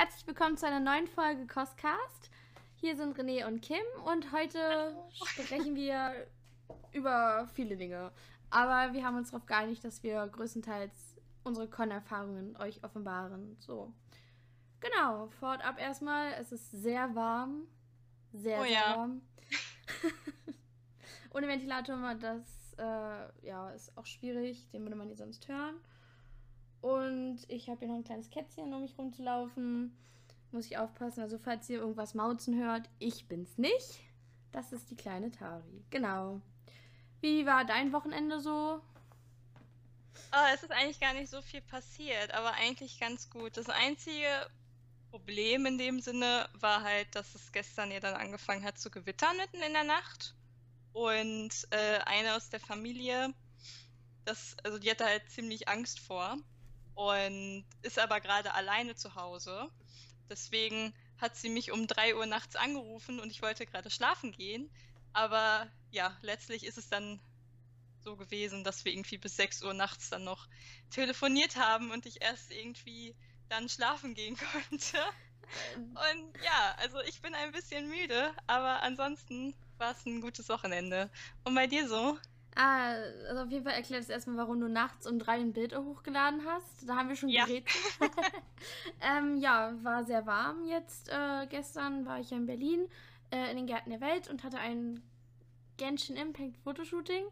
Herzlich willkommen zu einer neuen Folge Costcast. Hier sind René und Kim und heute sprechen wir über viele Dinge. Aber wir haben uns darauf geeinigt, dass wir größtenteils unsere Con-Erfahrungen euch offenbaren. So. Genau, vorab erstmal, es ist sehr warm. Sehr, Oh sehr ja. warm. Ohne Ventilator, das äh, ja, ist auch schwierig. Den würde man hier sonst hören. Und ich habe hier noch ein kleines Kätzchen, um mich rumzulaufen. Muss ich aufpassen. Also, falls ihr irgendwas mauzen hört, ich bin's nicht. Das ist die kleine Tari. Genau. Wie war dein Wochenende so? Oh, es ist eigentlich gar nicht so viel passiert, aber eigentlich ganz gut. Das einzige Problem in dem Sinne war halt, dass es gestern ja dann angefangen hat zu gewittern mitten in der Nacht. Und äh, eine aus der Familie, das, also die hatte halt ziemlich Angst vor und ist aber gerade alleine zu Hause. Deswegen hat sie mich um 3 Uhr nachts angerufen und ich wollte gerade schlafen gehen. Aber ja, letztlich ist es dann so gewesen, dass wir irgendwie bis 6 Uhr nachts dann noch telefoniert haben und ich erst irgendwie dann schlafen gehen konnte. Und ja, also ich bin ein bisschen müde, aber ansonsten war es ein gutes Wochenende. Und bei dir so? Ah, also auf jeden Fall erklärt es erstmal, warum du nachts um drei ein Bild hochgeladen hast. Da haben wir schon Ja. geredet. ähm, ja, war sehr warm jetzt. Äh, gestern war ich ja in Berlin äh, in den Gärten der Welt und hatte ein Genshin Impact Fotoshooting.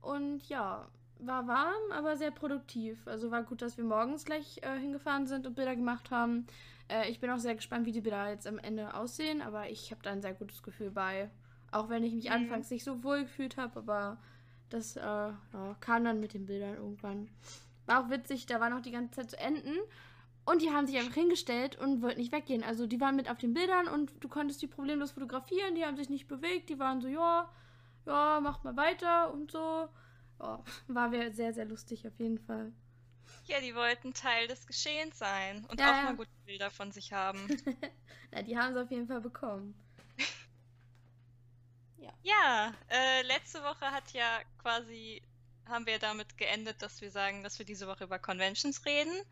Und ja, war warm, aber sehr produktiv. Also war gut, dass wir morgens gleich äh, hingefahren sind und Bilder gemacht haben. Äh, ich bin auch sehr gespannt, wie die Bilder jetzt am Ende aussehen, aber ich habe da ein sehr gutes Gefühl bei. Auch wenn ich mich Mhm. anfangs nicht so wohl gefühlt habe, aber das äh, ja, kam dann mit den Bildern irgendwann. War auch witzig, da waren auch die ganze Zeit zu enden. Und die haben sich einfach hingestellt und wollten nicht weggehen. Also die waren mit auf den Bildern und du konntest die problemlos fotografieren. Die haben sich nicht bewegt. Die waren so, ja, ja, mach mal weiter und so. Ja, war sehr, sehr lustig auf jeden Fall. Ja, die wollten Teil des Geschehens sein und Ja, auch ja. mal gute Bilder von sich haben. Na, die haben sie auf jeden Fall bekommen. Ja, äh, letzte Woche hat ja quasi, haben wir damit geendet, dass wir sagen, dass wir diese Woche über Conventions reden.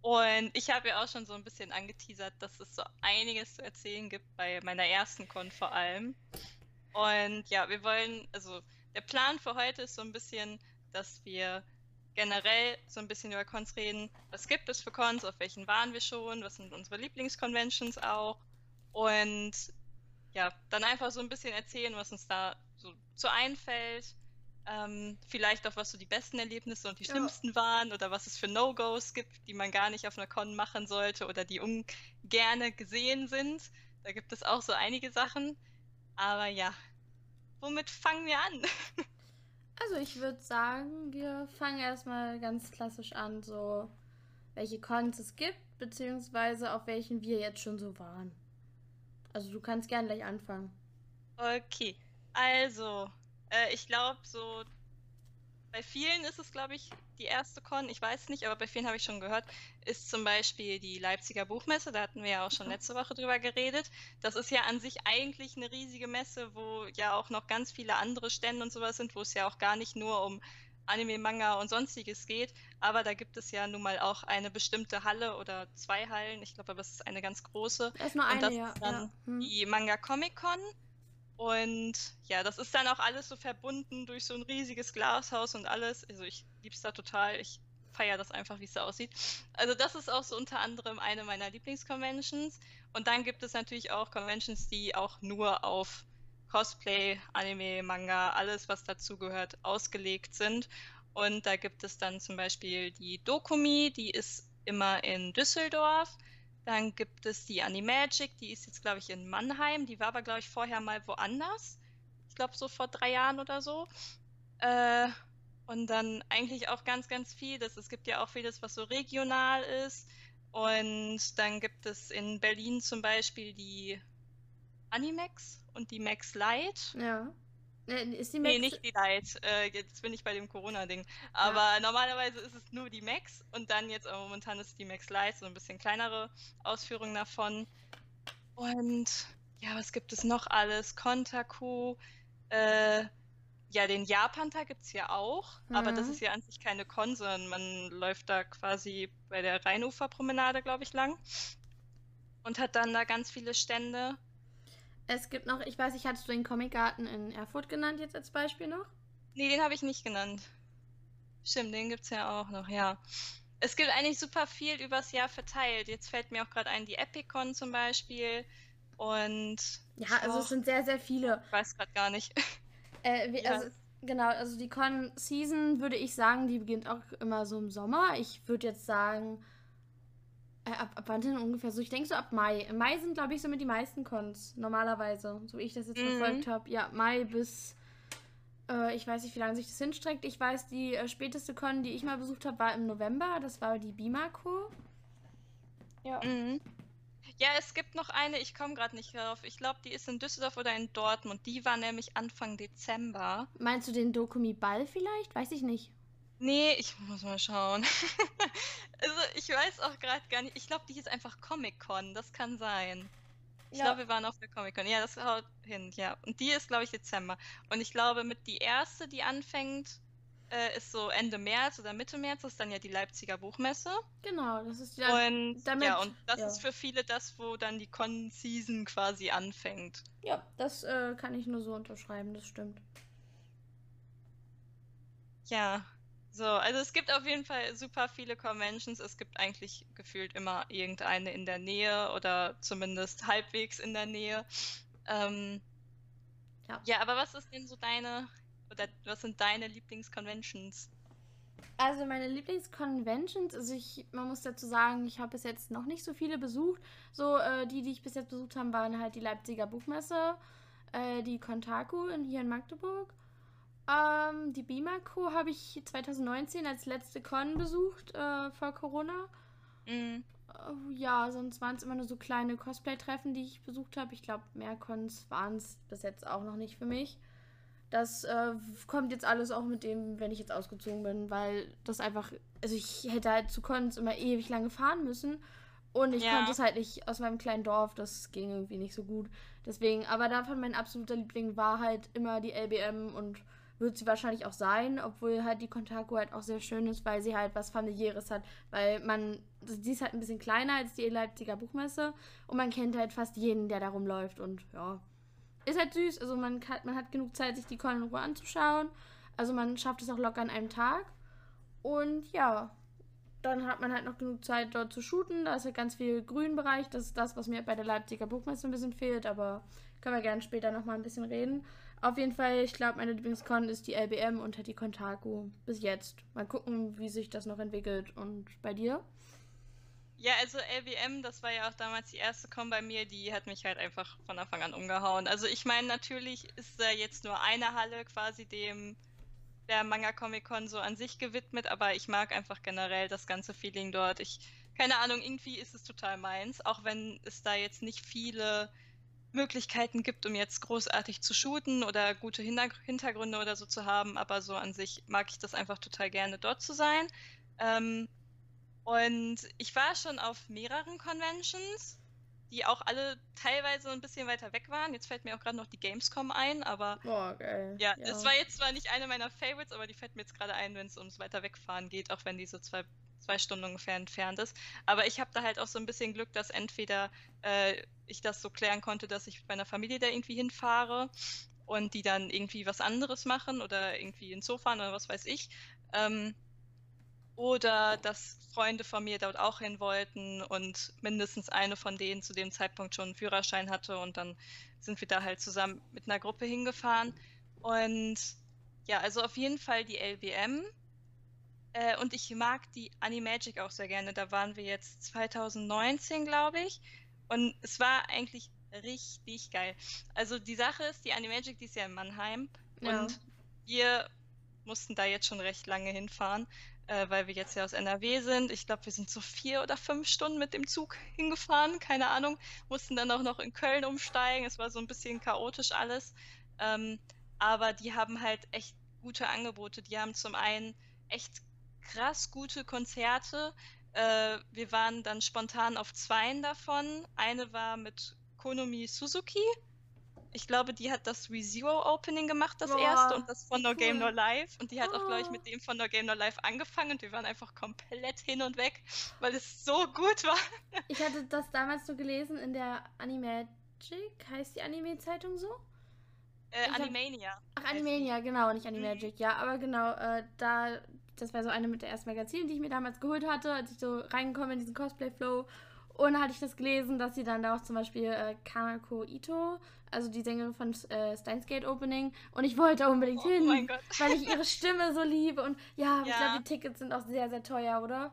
Und ich habe ja auch schon so ein bisschen angeteasert, dass es so einiges zu erzählen gibt, bei meiner ersten Con vor allem. Und ja, wir wollen, also der Plan für heute ist so ein bisschen, dass wir generell so ein bisschen über Cons reden. Was gibt es für Cons? Auf welchen waren wir schon? Was sind unsere Lieblingsconventions auch? Und ja, dann einfach so ein bisschen erzählen, was uns da so zu einfällt. Ähm, vielleicht auch, was so die besten Erlebnisse und die Ja. schlimmsten waren oder was es für No-Gos gibt, die man gar nicht auf einer Con machen sollte oder die ungerne gesehen sind. Da gibt es auch so einige Sachen. Aber ja, womit fangen wir an? Also ich würde sagen, wir fangen erstmal ganz klassisch an, so welche Cons es gibt, beziehungsweise auf welchen wir jetzt schon so waren. Also du kannst gern gleich anfangen. Okay, also, äh, ich glaube, so bei vielen ist es, glaube ich, die erste Con, ich weiß nicht, aber bei vielen habe ich schon gehört, ist zum Beispiel die Leipziger Buchmesse, da hatten wir ja auch schon Ja. letzte Woche drüber geredet. Das ist ja an sich eigentlich eine riesige Messe, wo ja auch noch ganz viele andere Stände und sowas sind, wo es ja auch gar nicht nur um Anime, Manga und sonstiges geht, aber da gibt es ja nun mal auch eine bestimmte Halle oder zwei Hallen, ich glaube aber es ist eine ganz große, Da ist nur Und eine, das ja. ist dann ja. Hm. die Manga Comic Con. Und ja, das ist dann auch alles so verbunden durch so ein riesiges Glashaus und alles. Also ich lieb's da total. Ich feiere das einfach, wie es da aussieht. Also das ist auch so unter anderem eine meiner Lieblingsconventions. Und dann gibt es natürlich auch Conventions, die auch nur auf Cosplay, Anime, Manga, alles, was dazugehört, ausgelegt sind. Und da gibt es dann zum Beispiel die Dokumi, die ist immer in Düsseldorf. Dann gibt es die Animagic, die ist jetzt, glaube ich, in Mannheim. Die war aber, glaube ich, vorher mal woanders. Ich glaube, so vor drei Jahren oder so. Äh, und dann eigentlich auch ganz, ganz vieles. Es gibt ja auch vieles, was so regional ist. Und dann gibt es in Berlin zum Beispiel die Animex und die Max Light. Ja. Äh, Ist die Nee, Max- nicht die Light. Äh, jetzt bin ich bei dem Corona-Ding. Aber normalerweise ist es nur die Max und dann jetzt aber momentan ist die Max Light, so ein bisschen kleinere Ausführung davon. Und ja, was gibt es noch alles? Kontaku, äh, ja, den Japan-Tag gibt es ja auch, aber das Mhm. ist ja an sich keine Con, sondern man läuft da quasi bei der Rheinuferpromenade, glaube ich, lang. und hat dann da ganz viele Stände. Es gibt noch, ich weiß nicht, hattest du den Comicgarten in Erfurt genannt jetzt als Beispiel noch? Nee, den habe ich nicht genannt. Stimmt, den gibt es ja auch noch, ja. Es gibt eigentlich super viel übers Jahr verteilt. Jetzt fällt mir auch gerade ein, die Epicon zum Beispiel. Und. Ja, also es sind sehr, sehr viele. Ich weiß gerade gar nicht. Äh, wie, ja. also, genau, also die Con-Season würde ich sagen, die beginnt auch immer so im Sommer. Ich würde jetzt sagen, äh, ab, ab wann denn ungefähr? So, ich denke so ab Mai. Im Mai sind, glaube ich, somit die meisten Cons, normalerweise, so wie ich das jetzt mhm. verfolgt habe. Ja, Mai bis äh, ich weiß nicht, wie lange sich das hinstreckt. Ich weiß, die äh, späteste Con, die ich mal besucht habe, war im November. Das war die Bimaco. Ja. Mhm. Ja, es gibt noch eine, ich komme gerade nicht drauf. Ich glaube, die ist in Düsseldorf oder in Dortmund. Die war nämlich Anfang Dezember. Meinst du den Dokumi Ball vielleicht? Weiß ich nicht. Nee, ich muss mal schauen. also, ich weiß auch gerade gar nicht. Ich glaube, die ist einfach Comic Con. Das kann sein. Ich ja. glaube, wir waren auf der Comic-Con. Ja, das haut hin, ja. Und die ist, glaube ich, Dezember. Und ich glaube, mit die erste, die anfängt, äh, ist so Ende März oder Mitte März, das ist dann ja die Leipziger Buchmesse. Genau, das ist ja. Und, damit, ja, und das ja. ist für viele das, wo dann die Con-Season quasi anfängt. Ja, das äh, kann ich nur so unterschreiben, das stimmt. Ja, so, also es gibt auf jeden Fall super viele Conventions. Es gibt eigentlich gefühlt immer irgendeine in der Nähe oder zumindest halbwegs in der Nähe. Ähm, ja. ja, aber was ist denn so deine, oder was sind deine Lieblingsconventions? Also meine Lieblingsconventions, also ich, man muss dazu sagen, ich habe bis jetzt noch nicht so viele besucht. So, äh, die, die ich bis jetzt besucht habe, waren halt die Leipziger Buchmesse, äh, die Kontaku in, hier in Magdeburg ähm, die Bimaco habe ich 2019 als letzte Con besucht, äh, vor Corona. Mhm. Äh, ja, sonst waren es immer nur so kleine Cosplay-Treffen, die ich besucht habe. Ich glaube, mehr Cons waren es bis jetzt auch noch nicht für mich. Das äh, kommt jetzt alles auch mit dem, wenn ich jetzt ausgezogen bin, weil das einfach, also ich hätte halt zu Cons immer ewig lange fahren müssen und ich ja. konnte es halt nicht aus meinem kleinen Dorf, das ging irgendwie nicht so gut. Deswegen, aber davon mein absoluter Liebling war halt immer die LBM und wird sie wahrscheinlich auch sein, obwohl halt die Kontaku halt auch sehr schön ist, weil sie halt was familiäres hat, weil man, sie ist halt ein bisschen kleiner als die Leipziger Buchmesse und man kennt halt fast jeden, der da rumläuft und ja, ist halt süß, also man, kann, man hat genug Zeit, sich die Con in Ruhe anzuschauen, also man schafft es auch locker an einem Tag. Und ja, dann hat man halt noch genug Zeit dort zu shooten, da ist halt ganz viel Grünbereich, das ist das, was mir bei der Leipziger Buchmesse ein bisschen fehlt, aber können wir gerne später nochmal ein bisschen reden. Auf jeden Fall, ich glaube, meine Lieblingscon ist die LBM halt die Kontaku. Bis jetzt. Mal gucken, wie sich das noch entwickelt. Und bei dir? Ja, also LBM, das war ja auch damals die erste Con bei mir, die hat mich halt einfach von Anfang an umgehauen. Also ich meine, natürlich ist da jetzt nur eine Halle quasi dem der Manga Comic Con so an sich gewidmet, aber ich mag einfach generell das ganze Feeling dort. Ich, keine Ahnung, irgendwie ist es total meins, auch wenn es da jetzt nicht viele Möglichkeiten gibt, um jetzt großartig zu shooten oder gute Hintergründe oder so zu haben, aber so an sich mag ich das einfach total gerne, dort zu sein. Ähm, und ich war schon auf mehreren Conventions, die auch alle teilweise ein bisschen weiter weg waren. Jetzt fällt mir auch gerade noch die Gamescom ein, aber Boah, geil. Ja, ja, es war jetzt zwar nicht eine meiner Favorites, aber die fällt mir jetzt gerade ein, wenn es ums weiter wegfahren geht, auch wenn die so zwei zwei Stunden ungefähr entfernt ist. Aber ich habe da halt auch so ein bisschen Glück, dass entweder äh, ich das so klären konnte, dass ich mit meiner Familie da irgendwie hinfahre und die dann irgendwie was anderes machen oder irgendwie ins Zoo fahren oder was weiß ich. Ähm, oder dass Freunde von mir dort auch hin wollten und mindestens eine von denen zu dem Zeitpunkt schon einen Führerschein hatte und dann sind wir da halt zusammen mit einer Gruppe hingefahren. Und ja, also auf jeden Fall die LBM äh, und ich mag die Animagic auch sehr gerne. Da waren wir jetzt 2019, glaube ich. Und es war eigentlich richtig geil. Also die Sache ist, die Animagic, die ist ja in Mannheim. Ja. Und wir mussten da jetzt schon recht lange hinfahren, äh, weil wir jetzt ja aus NRW sind. Ich glaube, wir sind so vier oder fünf Stunden mit dem Zug hingefahren, keine Ahnung. Mussten dann auch noch in Köln umsteigen. Es war so ein bisschen chaotisch alles. Ähm, aber die haben halt echt gute Angebote. Die haben zum einen echt krass gute Konzerte. Äh, wir waren dann spontan auf zweien davon. Eine war mit Konomi Suzuki. Ich glaube, die hat das ReZero Opening gemacht, das Boah, erste, und das von No Game cool. No Life. Und die hat auch, glaube ich, Oh. mit dem von No Game No Life angefangen und wir waren einfach komplett hin und weg, weil es so gut war. Ich hatte das damals so gelesen in der Animagic, heißt die Anime-Zeitung so? Äh, Ich hab- Animania. Ach. Animania, genau, nicht Animagic, ja, aber genau, äh, da, das war so eine mit der ersten Magazine, die ich mir damals geholt hatte, als ich so reingekommen in diesen Cosplay-Flow. Und da hatte ich das gelesen, dass sie dann da auch zum Beispiel äh, Kanako Ito, also die Sängerin von äh, Steins Gate Opening, und ich wollte unbedingt Oh hin, Gott. weil ich ihre Stimme so liebe. Und ja, aber ich Ja. glaube, die Tickets sind auch sehr, sehr teuer, oder?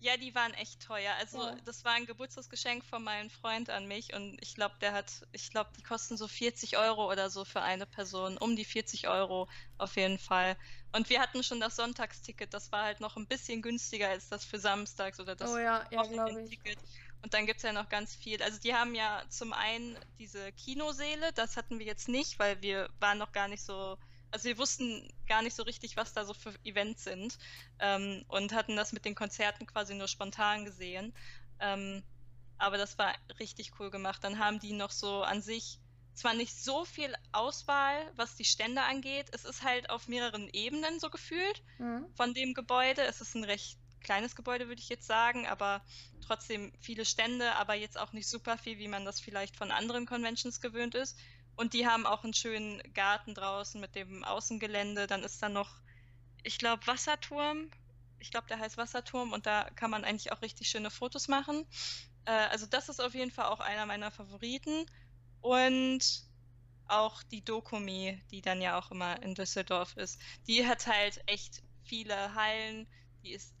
Ja, die waren echt teuer. Also Ja. das war ein Geburtstagsgeschenk von meinem Freund an mich und ich glaube, der hat, ich glaube, die kosten so 40 Euro oder so für eine Person, um die 40 Euro auf jeden Fall. Und wir hatten schon das Sonntagsticket, das war halt noch ein bisschen günstiger als das für Samstags oder das oh ja, ja. Wochenendticket. Und dann gibt es ja noch ganz viel. Also die haben ja zum einen diese Kinoseele, das hatten wir jetzt nicht, weil wir waren noch gar nicht so, also wir wussten gar nicht so richtig, was da so für Events sind ähm, und hatten das mit den Konzerten quasi nur spontan gesehen. Ähm, aber das war richtig cool gemacht. Dann haben die noch so an sich zwar nicht so viel Auswahl, was die Stände angeht. Es ist halt auf mehreren Ebenen so gefühlt Mhm. von dem Gebäude. Es ist ein recht kleines Gebäude, würde ich jetzt sagen, aber trotzdem viele Stände, aber jetzt auch nicht super viel, wie man das vielleicht von anderen Conventions gewöhnt ist. Und die haben auch einen schönen Garten draußen mit dem Außengelände. Dann ist da noch, ich glaube, Wasserturm. Ich glaube, der heißt Wasserturm und da kann man eigentlich auch richtig schöne Fotos machen. Äh, also das ist auf jeden Fall auch einer meiner Favoriten. Und auch die Dokumi, die dann ja auch immer in Düsseldorf ist. Die hat halt echt viele Hallen. Die ist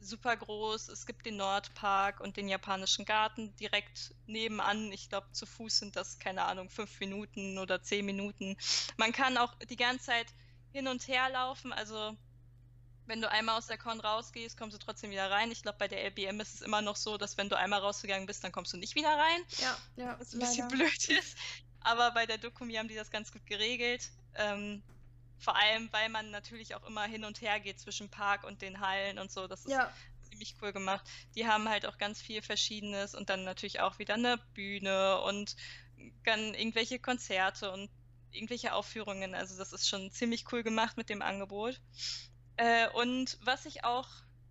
super groß. Es gibt den Nordpark und den japanischen Garten direkt nebenan. Ich glaube, zu Fuß sind das, keine Ahnung, fünf Minuten oder zehn Minuten. Man kann auch die ganze Zeit hin und her laufen. Also, wenn du einmal aus der Con rausgehst, kommst du trotzdem wieder rein. Ich glaube, bei der LBM ist es immer noch so, dass wenn du einmal rausgegangen bist, dann kommst du nicht wieder rein Ja, ja, was ein bisschen blöd ist. Aber bei der Dokumi haben die das ganz gut geregelt. Ähm, vor allem, weil man natürlich auch immer hin und her geht zwischen Park und den Hallen und so. Das ist Ja, ziemlich cool gemacht. Die haben halt auch ganz viel Verschiedenes und dann natürlich auch wieder eine Bühne und dann irgendwelche Konzerte und irgendwelche Aufführungen. Also das ist schon ziemlich cool gemacht mit dem Angebot. Äh, und was ich auch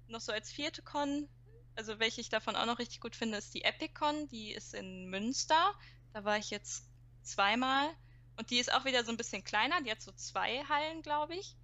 noch so als vierte Con, also welche ich davon auch noch richtig gut finde, ist die EpicCon. Die ist in Münster. Da war ich jetzt zweimal. Und die ist auch wieder so ein bisschen kleiner. Die hat so zwei Hallen, glaube ich.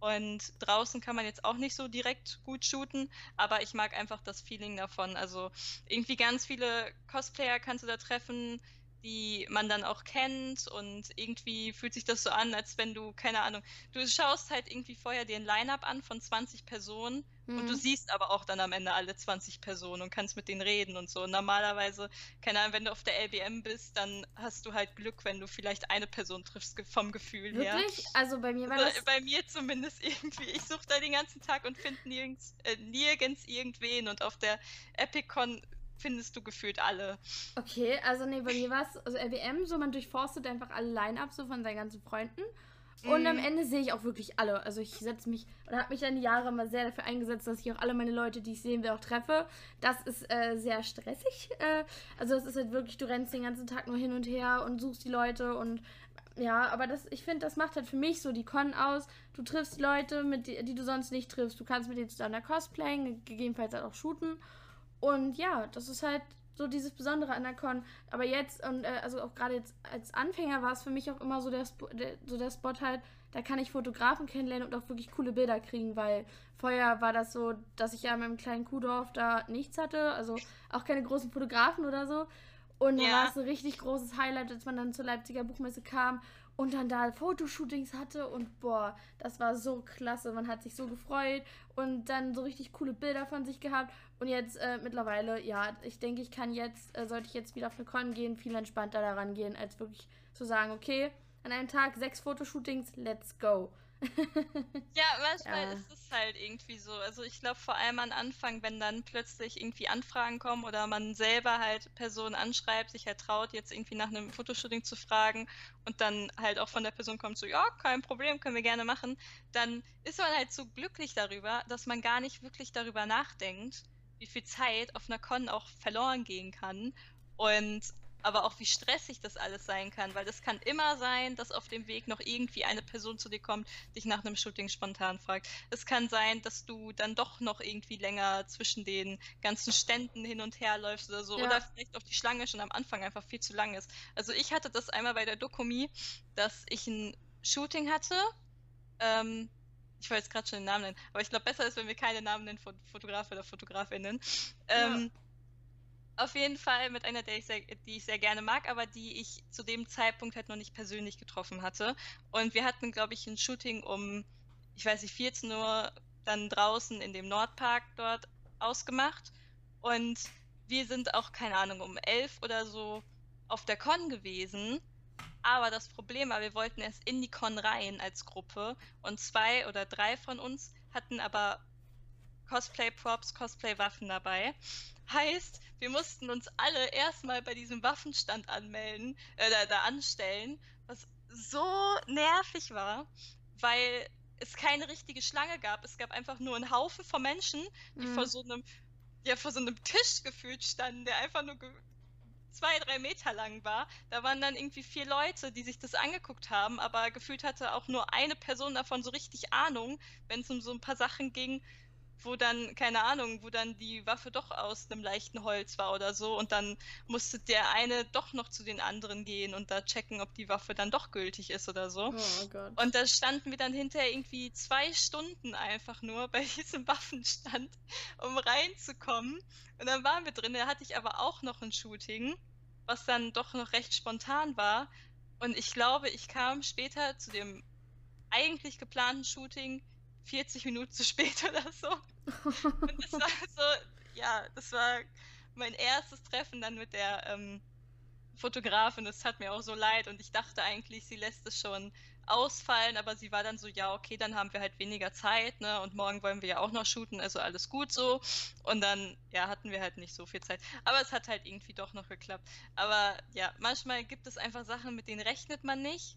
Und draußen kann man jetzt auch nicht so direkt gut shooten, aber ich mag einfach das Feeling davon. Also irgendwie ganz viele Cosplayer kannst du da treffen, die man dann auch kennt und irgendwie fühlt sich das so an, als wenn du, keine Ahnung, du schaust halt irgendwie vorher dir ein Line-up an von 20 Personen und du Mhm. siehst aber auch dann am Ende alle 20 Personen und kannst mit denen reden und so. Und normalerweise, keine Ahnung, wenn du auf der LBM bist, dann hast du halt Glück, wenn du vielleicht eine Person triffst vom Gefühl her. Wirklich? Also bei mir war das. bei mir zumindest irgendwie. Ich suche da den ganzen Tag und finde nirgends, äh, nirgends irgendwen. Und auf der EpicCon findest du gefühlt alle. Okay, also nee, bei mir war es, also LWM, so man durchforstet einfach alle Line-Ups so von seinen ganzen Freunden. Und am Mhm. Ende sehe ich auch wirklich alle. Also ich setze mich oder habe mich dann die Jahre immer sehr dafür eingesetzt, dass ich auch alle meine Leute, die ich sehen will, auch treffe. Das ist äh, sehr stressig. Äh, also es ist halt wirklich, du rennst den ganzen Tag nur hin und her und suchst die Leute und ja, aber das, ich finde, das macht halt für mich so die Con aus. Du triffst Leute, mit die, die du sonst nicht triffst. Du kannst mit denen zusammen cosplayen, gegebenenfalls halt auch shooten. Und ja, das ist halt so dieses Besondere an der Con. Aber jetzt, und äh, also auch gerade jetzt als Anfänger war es für mich auch immer so der, Sp der, so der Spot halt, da kann ich Fotografen kennenlernen und auch wirklich coole Bilder kriegen, weil vorher war das so, dass ich ja in meinem kleinen Kuhdorf da nichts hatte, also auch keine großen Fotografen oder so. Und da Ja. war es ein richtig großes Highlight, als man dann zur Leipziger Buchmesse kam und dann da Fotoshootings hatte und boah, das war so klasse. Man hat sich so gefreut und dann so richtig coole Bilder von sich gehabt. Und jetzt äh, mittlerweile, ja, ich denke, ich kann jetzt, äh, sollte ich jetzt wieder auf eine Con gehen, viel entspannter daran gehen, als wirklich zu sagen, okay, an einem Tag sechs Fotoshootings, let's go. Ja, manchmal Ja. ist es halt irgendwie so. Also ich glaube vor allem am Anfang, wenn dann plötzlich irgendwie Anfragen kommen oder man selber halt Personen anschreibt, sich halt traut, jetzt irgendwie nach einem Fotoshooting zu fragen und dann halt auch von der Person kommt so, ja, kein Problem, können wir gerne machen, dann ist man halt so glücklich darüber, dass man gar nicht wirklich darüber nachdenkt, wie viel Zeit auf einer Con auch verloren gehen kann. Und aber auch wie stressig das alles sein kann, weil das kann immer sein, dass auf dem Weg noch irgendwie eine Person zu dir kommt, dich nach einem Shooting spontan fragt. Es kann sein, dass du dann doch noch irgendwie länger zwischen den ganzen Ständen hin und her läufst oder so, ja. oder vielleicht auch die Schlange schon am Anfang einfach viel zu lang ist. Also ich hatte das einmal bei der Dokumi, dass ich ein Shooting hatte. Ähm, ich wollte jetzt gerade schon den Namen nennen, aber ich glaube, besser ist, wenn wir keine Namen nennen von Fotograf oder Fotografinnen. Ähm, ja auf jeden Fall mit einer, ich sehr, die ich sehr gerne mag, aber die ich zu dem Zeitpunkt halt noch nicht persönlich getroffen hatte. Und wir hatten, glaube ich, ein Shooting um, ich weiß nicht, 14 Uhr dann draußen in dem Nordpark dort ausgemacht. Und wir sind auch, keine Ahnung, um 11 oder so auf der Con gewesen. Aber das Problem war, wir wollten erst in die Con rein als Gruppe und zwei oder drei von uns hatten aber Cosplay-Props, Cosplay-Waffen dabei. Heißt, wir mussten uns alle erstmal bei diesem Waffenstand anmelden, äh, da, da anstellen, was so nervig war, weil es keine richtige Schlange gab. Es gab einfach nur einen Haufen von Menschen, die mhm. vor so einem, ja, vor so einem Tisch gefühlt standen, der einfach nur zwei, drei Meter lang war. Da waren dann irgendwie vier Leute, die sich das angeguckt haben, aber gefühlt hatte auch nur eine Person davon so richtig Ahnung, wenn es um so ein paar Sachen ging, wo dann, keine Ahnung, wo dann die Waffe doch aus einem leichten Holz war oder so und dann musste der eine doch noch zu den anderen gehen und da checken, ob die Waffe dann doch gültig ist oder so. Oh Gott. Und da standen wir dann hinterher irgendwie zwei Stunden einfach nur bei diesem Waffenstand, um reinzukommen. Und dann waren wir drin, da hatte ich aber auch noch ein Shooting, was dann doch noch recht spontan war. Und ich glaube, ich kam später zu dem eigentlich geplanten Shooting 40 Minuten zu spät oder so. Und das war so, ja, das war mein erstes Treffen dann mit der ähm, Fotografin. Es hat mir auch so leid und ich dachte eigentlich, sie lässt es schon ausfallen, aber sie war dann so, ja, okay, dann haben wir halt weniger Zeit, ne? Und morgen wollen wir ja auch noch shooten, also alles gut so. Und dann, ja, hatten wir halt nicht so viel Zeit. Aber es hat halt irgendwie doch noch geklappt. Aber ja, manchmal gibt es einfach Sachen, mit denen rechnet man nicht.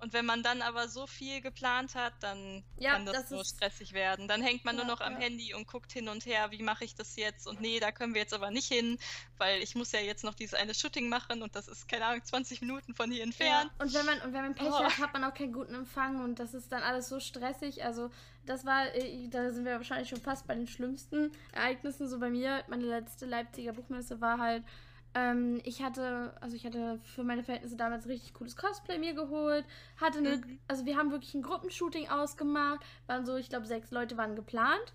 Und wenn man dann aber so viel geplant hat, dann ja, kann das, das nur stressig werden. Dann hängt man ja, nur noch am ja. Handy und guckt hin und her, wie mache ich das jetzt? Und nee, da können wir jetzt aber nicht hin, weil ich muss ja jetzt noch dieses eine Shooting machen und das ist, keine Ahnung, 20 Minuten von hier entfernt. Und wenn man, und wenn man Pech oh. hat, hat man auch keinen guten Empfang und das ist dann alles so stressig. Also das war, äh, da sind wir wahrscheinlich schon fast bei den schlimmsten Ereignissen. So bei mir, meine letzte Leipziger Buchmesse war halt ähm, ich hatte, also ich hatte für meine Verhältnisse damals richtig cooles Cosplay mir geholt. Hatte eine, mhm. also wir haben wirklich ein Gruppenshooting ausgemacht. Waren so, ich glaube, sechs Leute waren geplant.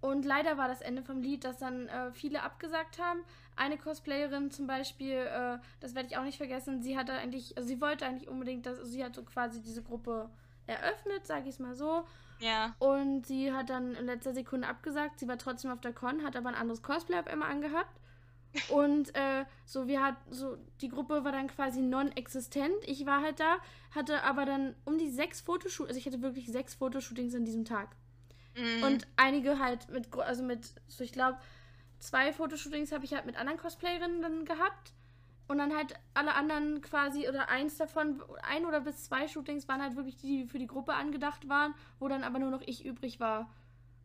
Und leider war das Ende vom Lied, dass dann äh, viele abgesagt haben. Eine Cosplayerin zum Beispiel, äh, das werde ich auch nicht vergessen, sie hatte eigentlich, also sie wollte eigentlich unbedingt, dass sie hat so quasi diese Gruppe eröffnet, sage ich es mal so. Ja. Und sie hat dann in letzter Sekunde abgesagt. Sie war trotzdem auf der Con, hat aber ein anderes Cosplay auf einmal angehabt. Und äh, so, wir hat so, die Gruppe war dann quasi non-existent. Ich war halt da, hatte aber dann um die sechs Fotoshootings, also ich hatte wirklich sechs Fotoshootings an diesem Tag. Mhm. Und einige halt mit, also mit, so ich glaube, zwei Fotoshootings habe ich halt mit anderen Cosplayerinnen dann gehabt. Und dann halt alle anderen quasi, oder eins davon, ein oder bis zwei Shootings waren halt wirklich die, die für die Gruppe angedacht waren, wo dann aber nur noch ich übrig war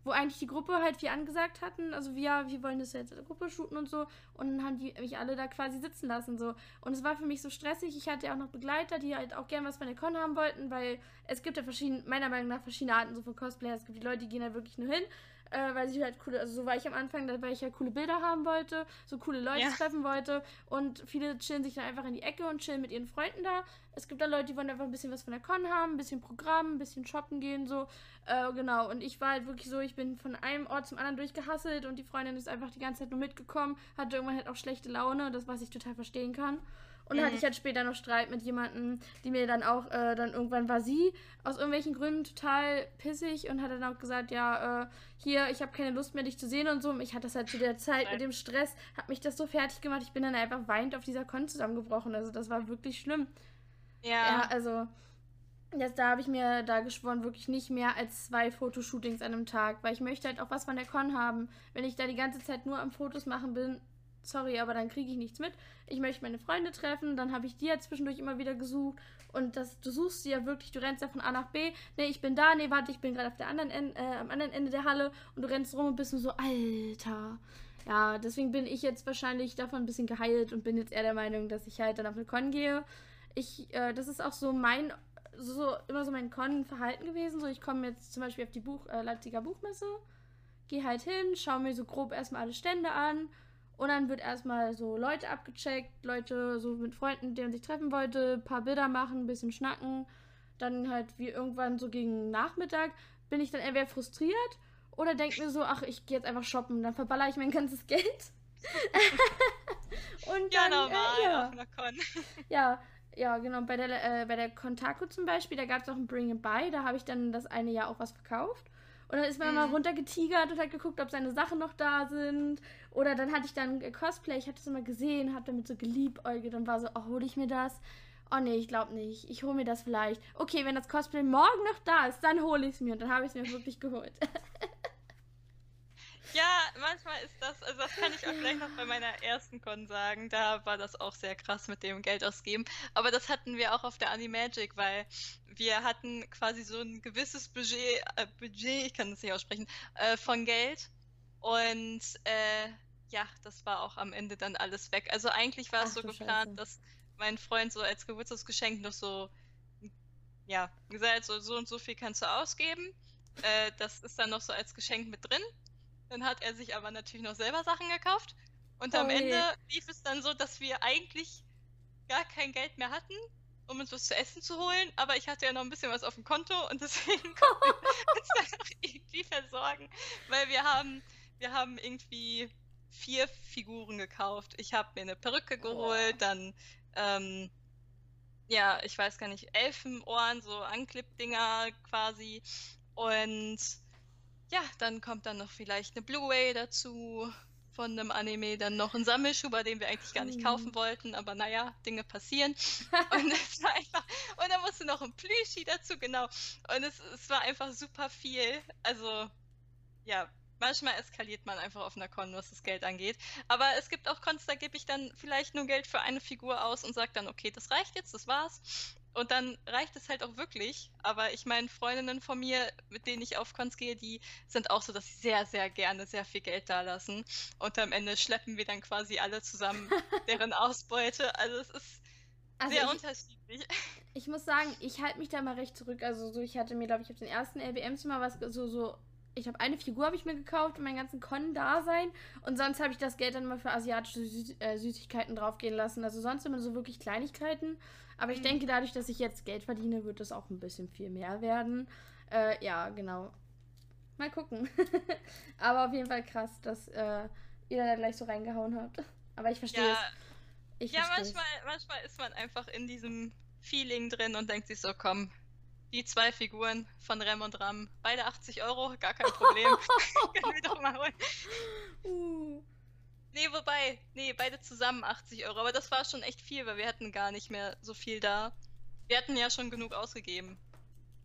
wo eigentlich die Gruppe halt viel angesagt hatten, also wir, wir wollen das jetzt in der Gruppe shooten und so und dann haben die mich alle da quasi sitzen lassen so. Und es war für mich so stressig, ich hatte ja auch noch Begleiter, die halt auch gerne was von der Con haben wollten, weil es gibt ja verschiedene, meiner Meinung nach verschiedene Arten so von Cosplayer, es gibt die Leute, die gehen halt wirklich nur hin äh, weil sie halt coole, also so war ich am Anfang, weil ich halt coole Bilder haben wollte, so coole Leute ja. treffen wollte und viele chillen sich dann einfach in die Ecke und chillen mit ihren Freunden da. Es gibt da Leute, die wollen einfach ein bisschen was von der Con haben, ein bisschen Programm, ein bisschen shoppen gehen, so. Äh, genau, und ich war halt wirklich so, ich bin von einem Ort zum anderen durchgehasselt und die Freundin ist einfach die ganze Zeit nur mitgekommen, hatte irgendwann halt auch schlechte Laune, das was ich total verstehen kann. Und dann hatte ich halt später noch Streit mit jemandem, die mir dann auch, äh, dann irgendwann war sie aus irgendwelchen Gründen total pissig und hat dann auch gesagt, ja, äh, hier, ich habe keine Lust mehr, dich zu sehen und so. Und ich hatte das halt zu der Zeit mit dem Stress, hat mich das so fertig gemacht, ich bin dann einfach weint auf dieser Con zusammengebrochen. Also das war wirklich schlimm. Ja. Ja, also. Jetzt, da habe ich mir da geschworen, wirklich nicht mehr als zwei Fotoshootings an einem Tag, weil ich möchte halt auch was von der Con haben. Wenn ich da die ganze Zeit nur am Fotos machen bin, sorry, aber dann kriege ich nichts mit. Ich möchte meine Freunde treffen, dann habe ich die ja zwischendurch immer wieder gesucht. Und das, du suchst sie ja wirklich, du rennst ja von A nach B. Nee, ich bin da, nee, warte, ich bin gerade äh, am anderen Ende der Halle und du rennst rum und bist nur so, Alter. ja, deswegen bin ich jetzt wahrscheinlich davon ein bisschen geheilt und bin jetzt eher der Meinung, dass ich halt dann auf eine Con gehe. Ich, äh, das ist auch so mein, so immer so mein Con-Verhalten gewesen. So, ich komme jetzt zum Beispiel auf die Buch, äh, Leipziger Buchmesse, gehe halt hin, schaue mir so grob erstmal alle Stände an und dann wird erstmal so Leute abgecheckt, Leute so mit Freunden, mit denen man sich treffen wollte, ein paar Bilder machen, ein bisschen schnacken. Dann halt wie irgendwann so gegen Nachmittag bin ich dann entweder frustriert oder denke mir so, ach, ich gehe jetzt einfach shoppen, dann verballer ich mein ganzes Geld. und ja, dann, äh, normal, äh, ja. auf einer Con. ja, ja, genau. Bei der, äh, bei der Kontaku zum Beispiel, da gab es auch ein Bring It Buy, da habe ich dann das eine Jahr auch was verkauft. Und dann ist man mhm. mal runtergetigert und hat geguckt, ob seine Sachen noch da sind. Oder dann hatte ich dann Cosplay, ich hatte es immer gesehen, habe damit so geliebäugelt und war so, oh, hole ich mir das? Oh nee, ich glaube nicht. Ich hole mir das vielleicht. Okay, wenn das Cosplay morgen noch da ist, dann hole ich es mir. Und dann habe ich es mir wirklich geholt. Ja, manchmal ist das, also das kann ich auch gleich noch bei meiner ersten Con sagen. Da war das auch sehr krass mit dem Geld ausgeben. Aber das hatten wir auch auf der Animagic, weil wir hatten quasi so ein gewisses Budget, äh, Budget, ich kann das nicht aussprechen, äh, von Geld. Und äh, ja, das war auch am Ende dann alles weg. Also eigentlich war es so geplant, Scheiße. dass mein Freund so als Geburtstagsgeschenk noch so, ja, gesagt, so, so und so viel kannst du ausgeben. Äh, das ist dann noch so als Geschenk mit drin. Dann hat er sich aber natürlich noch selber Sachen gekauft. Und oh am je. Ende lief es dann so, dass wir eigentlich gar kein Geld mehr hatten, um uns was zu essen zu holen. Aber ich hatte ja noch ein bisschen was auf dem Konto und deswegen konnten wir uns dann auch irgendwie versorgen. Weil wir haben, wir haben irgendwie vier Figuren gekauft. Ich habe mir eine Perücke geholt, oh. dann ähm, ja, ich weiß gar nicht, Elfenohren, so Anklipp-Dinger quasi. Und ja, dann kommt dann noch vielleicht eine Blu-ray dazu von einem Anime, dann noch ein Sammelschuh, bei dem wir eigentlich gar nicht kaufen hm. wollten, aber naja, Dinge passieren. und es war einfach, und dann musste noch ein Plüschi dazu, genau. Und es, es war einfach super viel. Also, ja, manchmal eskaliert man einfach auf einer Con, was das Geld angeht. Aber es gibt auch Cons, da gebe ich dann vielleicht nur Geld für eine Figur aus und sage dann, okay, das reicht jetzt, das war's. Und dann reicht es halt auch wirklich. Aber ich meine, Freundinnen von mir, mit denen ich auf Cons gehe, die sind auch so, dass sie sehr, sehr gerne sehr viel Geld da lassen. Und am Ende schleppen wir dann quasi alle zusammen deren Ausbeute. Also es ist also sehr ich, unterschiedlich. Ich muss sagen, ich halte mich da mal recht zurück. Also so, ich hatte mir, glaube ich, auf den ersten LBMs mal was so, so ich habe eine Figur habe ich mir gekauft und meinen ganzen Con-Dasein und sonst habe ich das Geld dann immer für asiatische Süß äh, Süßigkeiten draufgehen lassen. Also sonst immer so wirklich Kleinigkeiten. Aber ich mhm. denke, dadurch, dass ich jetzt Geld verdiene, wird das auch ein bisschen viel mehr werden. Äh, ja, genau. Mal gucken. Aber auf jeden Fall krass, dass äh, ihr da gleich so reingehauen habt. Aber ich verstehe ja, es. Ich ja, manchmal, manchmal ist man einfach in diesem Feeling drin und denkt sich so, komm, die zwei Figuren von Rem und Ram. Beide 80 Euro, gar kein Problem. Können wir doch mal holen. Uh. Nee, wobei, nee, beide zusammen 80 Euro. Aber das war schon echt viel, weil wir hatten gar nicht mehr so viel da. Wir hatten ja schon genug ausgegeben.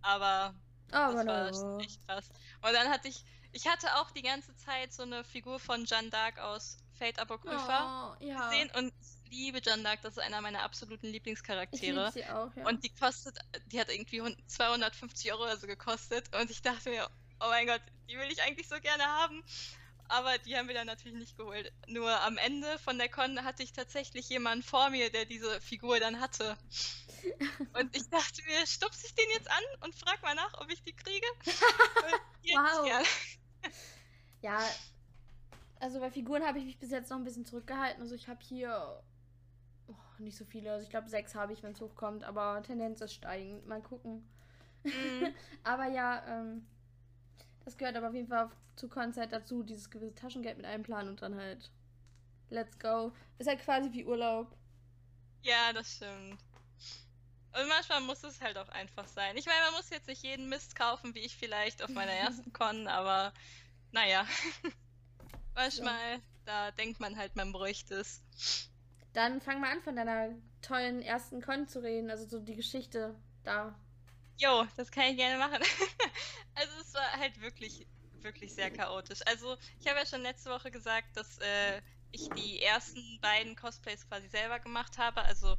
Aber oh, das war no. echt krass. Und dann hatte ich, ich hatte auch die ganze Zeit so eine Figur von Jeanne d'Arc aus Fate Apocrypha oh, ja. gesehen und liebe Jeanne d'Arc, das ist einer meiner absoluten Lieblingscharaktere. Ich sie auch, ja. Und die kostet, die hat irgendwie 250 Euro oder so gekostet und ich dachte mir, oh mein Gott, die will ich eigentlich so gerne haben. Aber die haben wir dann natürlich nicht geholt. Nur am Ende von der Con hatte ich tatsächlich jemanden vor mir, der diese Figur dann hatte. Und ich dachte mir, stupse ich den jetzt an und frag mal nach, ob ich die kriege? wow. Ja, also bei Figuren habe ich mich bis jetzt noch ein bisschen zurückgehalten. Also ich habe hier oh, nicht so viele. Also ich glaube sechs habe ich, wenn es hochkommt, aber Tendenz ist steigend. Mal gucken. Mhm. aber ja, ähm, das gehört aber auf jeden Fall zu Konzert dazu, dieses gewisse Taschengeld mit einplanen und dann halt let's go. Ist halt quasi wie Urlaub. Ja, das stimmt. Und manchmal muss es halt auch einfach sein. Ich meine, man muss jetzt nicht jeden Mist kaufen, wie ich vielleicht auf meiner ersten Con, aber naja. manchmal, ja. da denkt man halt, man bräuchte es. Dann fang mal an, von deiner tollen ersten Con zu reden, also so die Geschichte da. Jo, das kann ich gerne machen. also es war halt wirklich, wirklich sehr chaotisch. Also ich habe ja schon letzte Woche gesagt, dass äh, ich die ersten beiden Cosplays quasi selber gemacht habe, also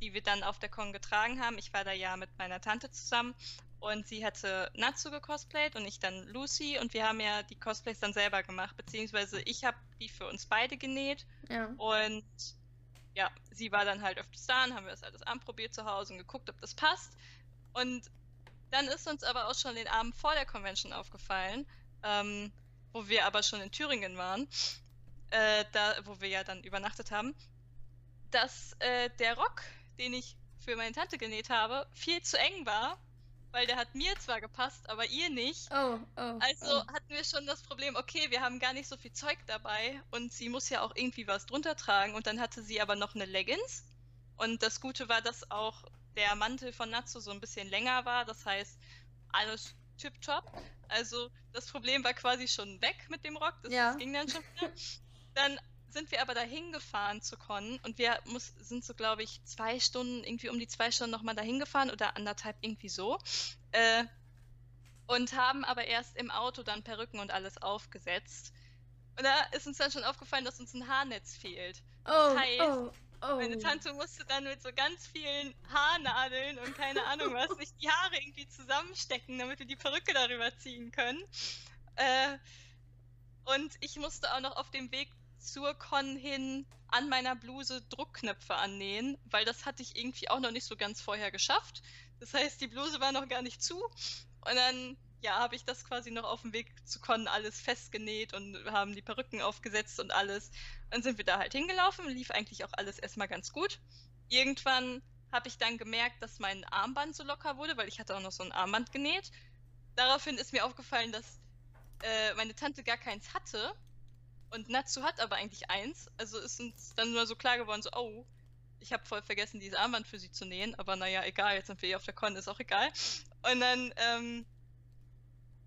die wir dann auf der Con getragen haben. Ich war da ja mit meiner Tante zusammen und sie hatte Natsu gecosplayt und ich dann Lucy und wir haben ja die Cosplays dann selber gemacht, beziehungsweise ich habe die für uns beide genäht Ja. und ja, sie war dann halt öfters da und haben wir das alles anprobiert zu Hause und geguckt, ob das passt. Und dann ist uns aber auch schon den Abend vor der Convention aufgefallen, ähm, wo wir aber schon in Thüringen waren, äh, da, wo wir ja dann übernachtet haben, dass äh, der Rock, den ich für meine Tante genäht habe, viel zu eng war, weil der hat mir zwar gepasst, aber ihr nicht. Oh, oh. Also oh. hatten wir schon das Problem, okay, wir haben gar nicht so viel Zeug dabei und sie muss ja auch irgendwie was drunter tragen und dann hatte sie aber noch eine Leggings und das Gute war, dass auch der Mantel von Natsu so ein bisschen länger war, das heißt alles tipptopp. Also das Problem war quasi schon weg mit dem Rock, das, Ja. das ging dann schon wieder. Dann sind wir aber dahin gefahren zu Con und wir muss, sind so, glaube ich, zwei Stunden, irgendwie um die zwei Stunden nochmal dahin gefahren oder anderthalb irgendwie so. Äh, und haben aber erst im Auto dann Perücken und alles aufgesetzt. Und da ist uns dann schon aufgefallen, dass uns ein Haarnetz fehlt. oh, heißt, oh, oh. Meine Tante musste dann mit so ganz vielen Haarnadeln und keine Ahnung was sich die Haare irgendwie zusammenstecken, damit wir die Perücke darüber ziehen können. Äh, und ich musste auch noch auf dem Weg zur Con hin an meiner Bluse Druckknöpfe annähen, weil das hatte ich irgendwie auch noch nicht so ganz vorher geschafft. Das heißt, die Bluse war noch gar nicht zu. Und dann, ja, habe ich das quasi noch auf dem Weg zu Con alles festgenäht und haben die Perücken aufgesetzt und alles. Dann sind wir da halt hingelaufen, lief eigentlich auch alles erstmal ganz gut. Irgendwann habe ich dann gemerkt, dass mein Armband so locker wurde, weil ich hatte auch noch so ein Armband genäht. Daraufhin ist mir aufgefallen, dass äh, meine Tante gar keins hatte und Natsu hat aber eigentlich eins. Also ist uns dann nur so klar geworden, so, oh, ich habe voll vergessen, dieses Armband für sie zu nähen, aber naja, egal, jetzt sind wir hier auf der Con, ist auch egal. Und dann ähm,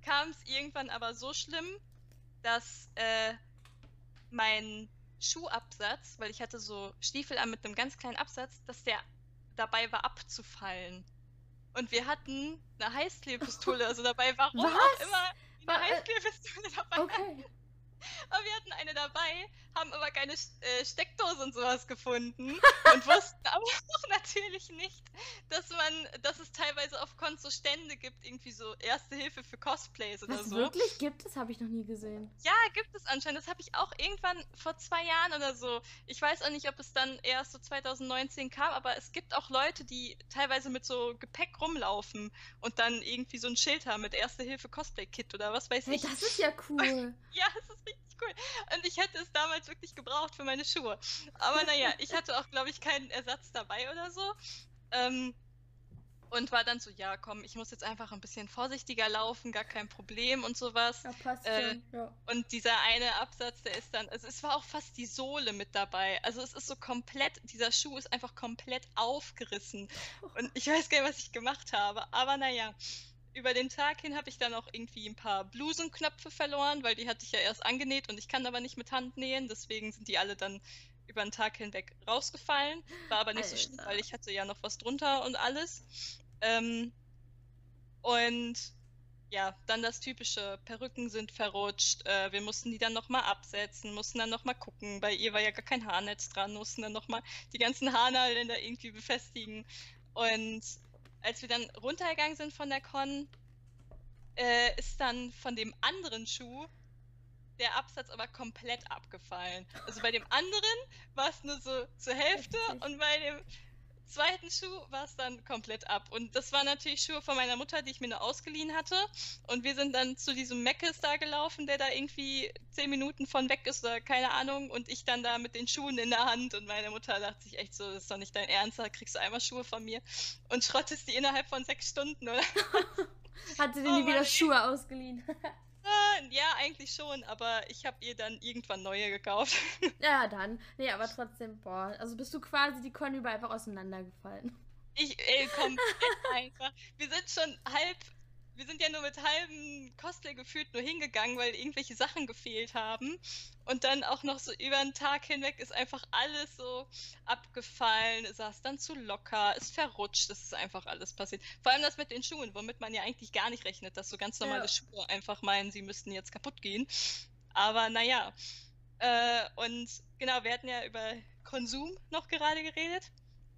kam es irgendwann aber so schlimm, dass äh, mein Schuhabsatz, weil ich hatte so Stiefel an mit einem ganz kleinen Absatz, dass der dabei war abzufallen. Und wir hatten eine Heißklebepistole, also dabei, Was? auch immer, eine äh, Heißklebepistole dabei. Okay. Aber wir hatten eine dabei, haben aber keine äh, Steckdose und sowas gefunden und wussten aber auch natürlich nicht, dass man, dass es teilweise auf Cons so Stände gibt, irgendwie so Erste Hilfe für Cosplays oder Was so. wirklich gibt es, habe ich noch nie gesehen. Ja, gibt es anscheinend. Das habe ich auch irgendwann vor zwei Jahren oder so. Ich weiß auch nicht, ob es dann erst so 2019 kam, aber es gibt auch Leute, die teilweise mit so Gepäck rumlaufen und dann irgendwie so ein Schild haben mit Erste Hilfe Cosplay Kit oder was weiß Hey, ich. das ist ja cool. Ja, es ist richtig cool. Und ich hätte es damals wirklich gebraucht für meine Schuhe. Aber naja, ich hatte auch, glaube ich, keinen Ersatz dabei oder so. Ähm, und war dann so, ja, komm, ich muss jetzt einfach ein bisschen vorsichtiger laufen, gar kein Problem und sowas. Ja, passt Äh, schon. Ja. Und dieser eine Absatz, der ist dann, also es war auch fast die Sohle mit dabei. Also es ist so komplett, dieser Schuh ist einfach komplett aufgerissen. Und ich weiß gar nicht, was ich gemacht habe. Aber naja, über den Tag hin habe ich dann auch irgendwie ein paar Blusenknöpfe verloren, weil die hatte ich ja erst angenäht und ich kann aber nicht mit Hand nähen. Deswegen sind die alle dann über den Tag hinweg rausgefallen. War aber nicht so schlimm, Alter. weil ich hatte ja noch was drunter und alles. Ähm, und ja, dann das typische, Perücken sind verrutscht, äh, wir mussten die dann nochmal absetzen, mussten dann nochmal gucken, bei ihr war ja gar kein Haarnetz dran, mussten dann nochmal die ganzen Haarnadeln da irgendwie befestigen. Und als wir dann runtergegangen sind von der Con, äh, ist dann von dem anderen Schuh der Absatz aber komplett abgefallen. Also bei dem anderen war es nur so zur Hälfte und bei dem zweiten Schuh war es dann komplett ab. Und das waren natürlich Schuhe von meiner Mutter, die ich mir nur ausgeliehen hatte. Und wir sind dann zu diesem Meckes da gelaufen, der da irgendwie zehn Minuten von weg ist oder keine Ahnung. Und ich dann da mit den Schuhen in der Hand. Und meine Mutter dachte sich echt so, das ist doch nicht dein Ernst, da kriegst du einmal Schuhe von mir und schrottest die innerhalb von sechs Stunden, oder? Hat sie dir Oh wieder. Schuhe ausgeliehen? Ja, eigentlich schon, aber ich habe ihr dann irgendwann neue gekauft. ja, dann. Nee, aber trotzdem, boah. Also bist du quasi die Con über einfach auseinandergefallen. Ich, ey, komplett einfach. Wir sind schon halb, wir sind ja nur mit halbem Cosplay gefühlt nur hingegangen, weil irgendwelche Sachen gefehlt haben. Und dann auch noch so über den Tag hinweg ist einfach alles so abgefallen, saß dann zu locker, ist verrutscht, das ist einfach alles passiert. Vor allem das mit den Schuhen, womit man ja eigentlich gar nicht rechnet, dass so ganz normale Ja. Schuhe einfach meinen, sie müssten jetzt kaputt gehen. Aber naja. Äh, und genau, wir hatten ja über Konsum noch gerade geredet.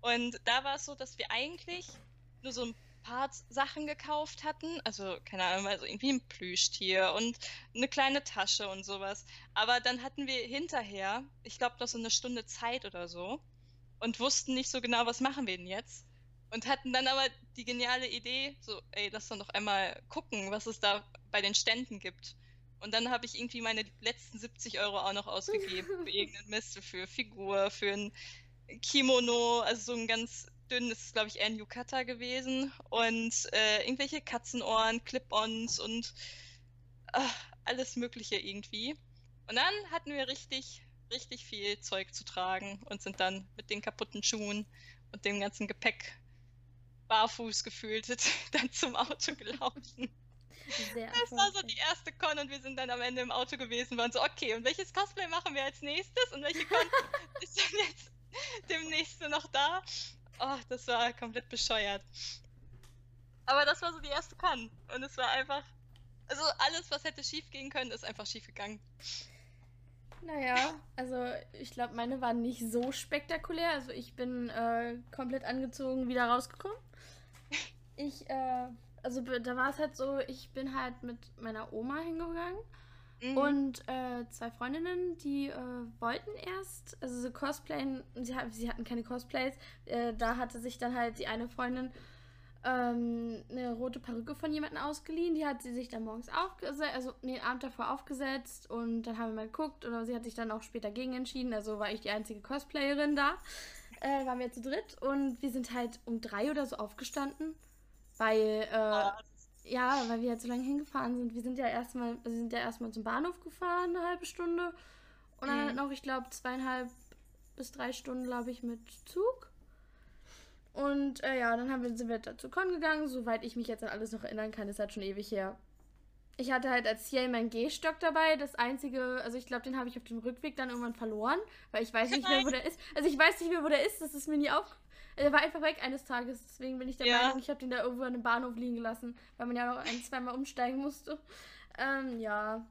Und da war es so, dass wir eigentlich nur so ein Part-Sachen gekauft hatten. Also, keine Ahnung, also irgendwie ein Plüschtier und eine kleine Tasche und sowas. Aber dann hatten wir hinterher, ich glaube, noch so eine Stunde Zeit oder so und wussten nicht so genau, was machen wir denn jetzt. Und hatten dann aber die geniale Idee, so, ey, lass doch noch einmal gucken, was es da bei den Ständen gibt. Und dann habe ich irgendwie meine letzten 70 Euro auch noch ausgegeben für irgendeinen Mist, für Figur, für ein Kimono, also so ein ganz dünnes, glaube ich, eher ein Yukata gewesen. Und äh, irgendwelche Katzenohren, Clip-Ons und ach, alles Mögliche irgendwie. Und dann hatten wir richtig, richtig viel Zeug zu tragen und sind dann mit den kaputten Schuhen und dem ganzen Gepäck barfuß gefühlt dann zum Auto gelaufen. Sehr das war so die erste Con und wir sind dann am Ende im Auto gewesen, waren so, okay, und welches Cosplay machen wir als nächstes und welche Con ist dann jetzt demnächst noch da? Oh, das war komplett bescheuert. Aber das war so die erste Con und es war einfach, also alles, was hätte schief gehen können, ist einfach schief gegangen. Naja, also ich glaube, meine waren nicht so spektakulär. Also ich bin äh, komplett angezogen wieder rausgekommen. Ich äh, also da war es halt so, ich bin halt mit meiner Oma hingegangen. Mhm. Und äh, zwei Freundinnen, die äh, wollten erst, also so Cosplayen, sie, sie hatten keine Cosplays, äh, da hatte sich dann halt die eine Freundin ähm, eine rote Perücke von jemandem ausgeliehen, die hat sie sich dann morgens aufgesetzt, also den Abend davor aufgesetzt und dann haben wir mal geguckt oder sie hat sich dann auch später gegen entschieden, also war ich die einzige Cosplayerin da, äh, waren wir zu dritt und wir sind halt um drei oder so aufgestanden weil, ah, ja, weil wir halt so lange hingefahren sind. Wir sind ja erstmal, also sind ja erstmal zum Bahnhof gefahren, eine halbe Stunde. Und dann mhm. halt noch, ich glaube, zweieinhalb bis drei Stunden, glaube ich, mit Zug. Und äh, ja, dann haben wir, sind wir dazu Con gegangen. Soweit ich mich jetzt an alles noch erinnern kann, ist halt schon ewig her. Ich hatte halt als Ziel meinen Gehstock dabei. Das einzige, also ich glaube, den habe ich auf dem Rückweg dann irgendwann verloren, weil ich weiß nicht mehr, wo der ist. Also ich weiß nicht mehr, wo der ist. Das ist mir nie aufgefallen. Er war einfach weg eines Tages, deswegen bin ich der ja. Meinung, ich habe den da irgendwo an einem Bahnhof liegen gelassen, weil man ja noch ein, zweimal umsteigen musste. Ähm, ja.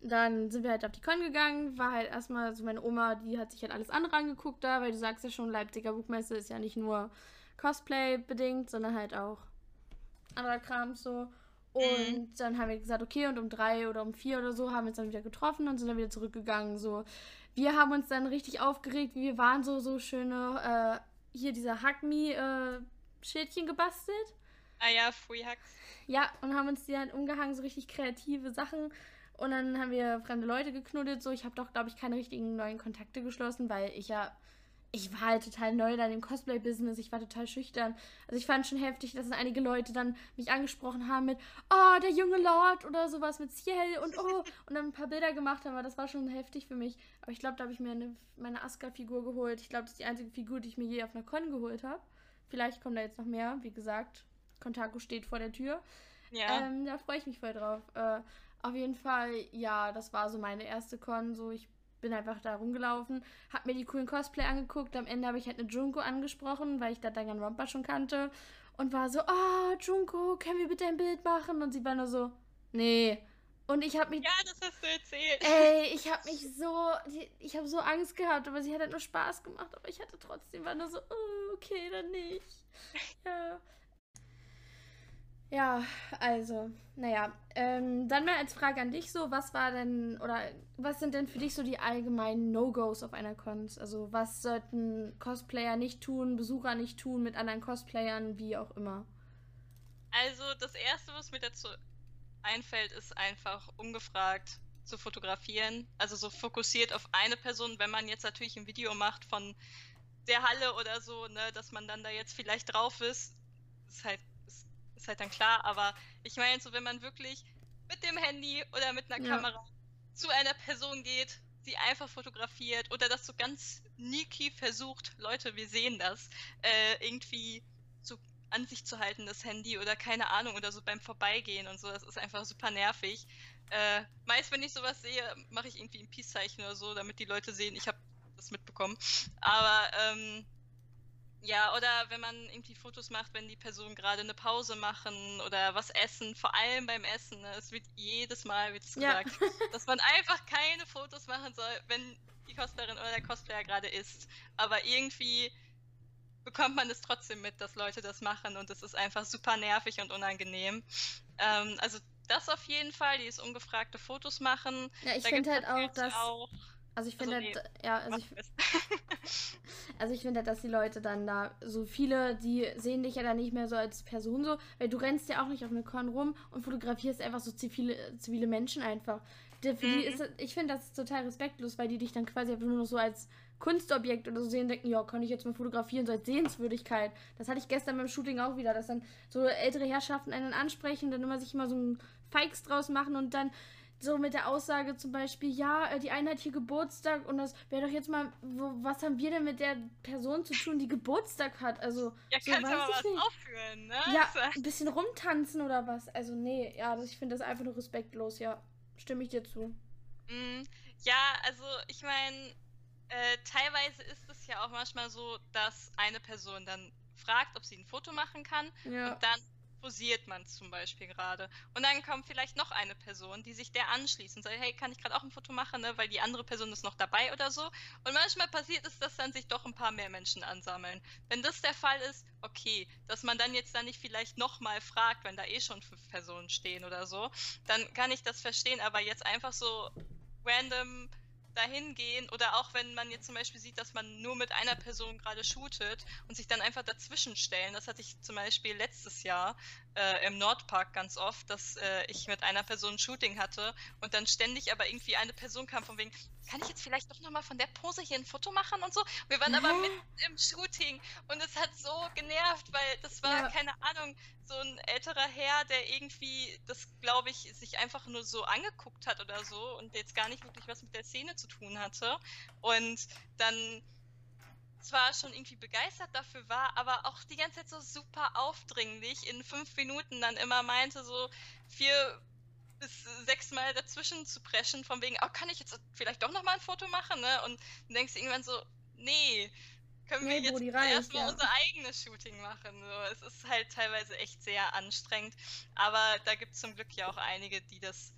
Dann sind wir halt auf die Con gegangen, war halt erstmal so meine Oma, die hat sich halt alles andere angeguckt da, weil du sagst ja schon, Leipziger Buchmesse ist ja nicht nur Cosplay bedingt, sondern halt auch anderer Kram so. Und mhm. dann haben wir gesagt, okay, und um drei oder um vier oder so haben wir uns dann wieder getroffen und sind dann wieder zurückgegangen. So, wir haben uns dann richtig aufgeregt, wie wir waren so so schöne äh, hier dieser Hack Me äh, Schildchen gebastelt. Ah ja, Free Hacks. Ja, und haben uns die dann umgehangen, so richtig kreative Sachen. Und dann haben wir fremde Leute geknuddelt. So, ich habe doch, glaube ich, keine richtigen neuen Kontakte geschlossen, weil ich ja ich war halt total neu da im Cosplay-Business, ich war total schüchtern. Also ich fand schon heftig, dass einige Leute dann mich angesprochen haben mit, oh, der junge Lord oder sowas mit Ciel und oh, und dann ein paar Bilder gemacht haben, aber das war schon heftig für mich. Aber ich glaube, da habe ich mir eine, meine Aska-Figur geholt. Ich glaube, das ist die einzige Figur, die ich mir je auf einer Con geholt habe. Vielleicht kommen da jetzt noch mehr, wie gesagt, Kontaku steht vor der Tür. Ja. Ähm, da freue ich mich voll drauf. Äh, auf jeden Fall, ja, das war so meine erste Con. So, ich bin einfach da rumgelaufen, hab mir die coolen Cosplay angeguckt. Am Ende habe ich halt eine Junko angesprochen, weil ich da Danganronpa schon kannte. Und war so, oh, Junko, können wir bitte ein Bild machen? Und sie war nur so, nee. Und ich habe mich. Ja, das hast du erzählt. Ey, ich habe mich so. Ich habe so Angst gehabt, aber sie hat halt nur Spaß gemacht. Aber ich hatte trotzdem, war nur so, oh, okay, dann nicht. Ja. Ja, also, naja. Ähm, dann mal als Frage an dich so, was war denn, oder was sind denn für dich so die allgemeinen No-Gos auf einer Cons? Also was sollten Cosplayer nicht tun, Besucher nicht tun mit anderen Cosplayern, wie auch immer? Also das Erste, was mir dazu einfällt, ist einfach ungefragt zu fotografieren. Also so fokussiert auf eine Person, wenn man jetzt natürlich ein Video macht von der Halle oder so, ne, dass man dann da jetzt vielleicht drauf ist, ist halt ist halt dann klar, aber ich meine so, wenn man wirklich mit dem Handy oder mit einer ja. Kamera zu einer Person geht, sie einfach fotografiert oder das so ganz sneaky versucht, Leute, wir sehen das, äh, irgendwie so an sich zu halten, das Handy oder keine Ahnung oder so beim Vorbeigehen und so, das ist einfach super nervig. Äh, meist, wenn ich sowas sehe, mache ich irgendwie ein Peace-Zeichen oder so, damit die Leute sehen, ich habe das mitbekommen. Aber ähm, ja, oder wenn man irgendwie Fotos macht, wenn die Personen gerade eine Pause machen oder was essen, vor allem beim Essen. Ne? Es wird jedes Mal wird es ja. gesagt, dass man einfach keine Fotos machen soll, wenn die Cosplayerin oder der Cosplayer gerade isst. Aber irgendwie bekommt man es trotzdem mit, dass Leute das machen und es ist einfach super nervig und unangenehm. Ähm, also das auf jeden Fall, dieses ungefragte Fotos machen. Ja, ich finde halt auch, dass. auch Also ich Also finde nee, halt, ja, also ich, also ich finde dass die Leute dann da, so viele, die sehen dich ja dann nicht mehr so als Person so, weil du rennst ja auch nicht auf eine Con rum und fotografierst einfach so zivile, zivile Menschen einfach. Die Mhm. ist, ich finde das ist total respektlos, weil die dich dann quasi einfach nur noch so als Kunstobjekt oder so sehen, denken, ja, kann ich jetzt mal fotografieren, so als Sehenswürdigkeit. Das hatte ich gestern beim Shooting auch wieder, dass dann so ältere Herrschaften einen ansprechen, dann immer sich immer so ein Feix draus machen und dann so mit der Aussage zum Beispiel, ja, äh, die eine hat hier Geburtstag und das wäre doch jetzt mal, wo, was haben wir denn mit der Person zu tun, die Geburtstag hat? Also, Ja, so kannst weiß aber was nicht. aufführen, ne? Ja, ein bisschen rumtanzen oder was? Also, nee, ja, das, ich finde das einfach nur respektlos, ja. Stimme ich dir zu. Mm, Ja, also ich meine, äh, teilweise ist es ja auch manchmal so, dass eine Person dann fragt, ob sie ein Foto machen kann Ja. und dann posiert man zum Beispiel gerade. Und dann kommt vielleicht noch eine Person, die sich der anschließt und sagt, hey, kann ich gerade auch ein Foto machen, ne? weil die andere Person ist noch dabei oder so. Und manchmal passiert es, dass dann sich doch ein paar mehr Menschen ansammeln. Wenn das der Fall ist, okay, dass man dann jetzt dann nicht vielleicht nochmal fragt, wenn da eh schon fünf Personen stehen oder so, dann kann ich das verstehen, aber jetzt einfach so random dahin gehen oder auch wenn man jetzt zum Beispiel sieht, dass man nur mit einer Person gerade shootet und sich dann einfach dazwischen stellen. Das hatte ich zum Beispiel letztes Jahr äh, im Nordpark ganz oft, dass äh, ich mit einer Person ein Shooting hatte und dann ständig aber irgendwie eine Person kam von wegen, kann ich jetzt vielleicht doch nochmal von der Pose hier ein Foto machen und so. Wir waren aber mitten im Shooting und es hat so genervt, weil das war, Ja. keine Ahnung, so ein älterer Herr, der irgendwie das, glaube ich, sich einfach nur so angeguckt hat oder so und jetzt gar nicht wirklich was mit der Szene zu tun hatte. Und dann zwar schon irgendwie begeistert dafür war, aber auch die ganze Zeit so super aufdringlich in fünf Minuten dann immer meinte, so vier bis sechs Mal dazwischen zu preschen, von wegen, oh, kann ich jetzt vielleicht doch nochmal ein Foto machen, ne? Und dann denkst du irgendwann so, nee, können Nee, wir jetzt erstmal ja. unser eigenes Shooting machen. So. Es ist halt teilweise echt sehr anstrengend, aber da gibt es zum Glück ja auch einige, die das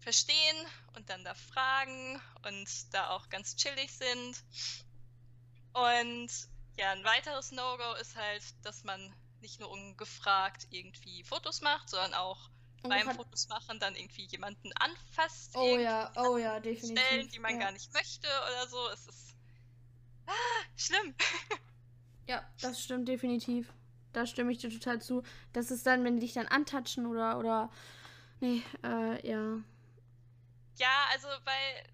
verstehen und dann da fragen und da auch ganz chillig sind. Und ja, ein weiteres No-Go ist halt, dass man nicht nur ungefragt irgendwie Fotos macht, sondern auch beim Fotos machen dann irgendwie jemanden anfasst. Oh ja, oh ja, definitiv. Stellen, die man ja. gar nicht möchte oder so. Es ist ah, schlimm. Ja, das stimmt definitiv. Da stimme ich dir total zu. Das ist dann, wenn die dich dann antatschen oder, oder, nee, äh, ja. Ja, also weil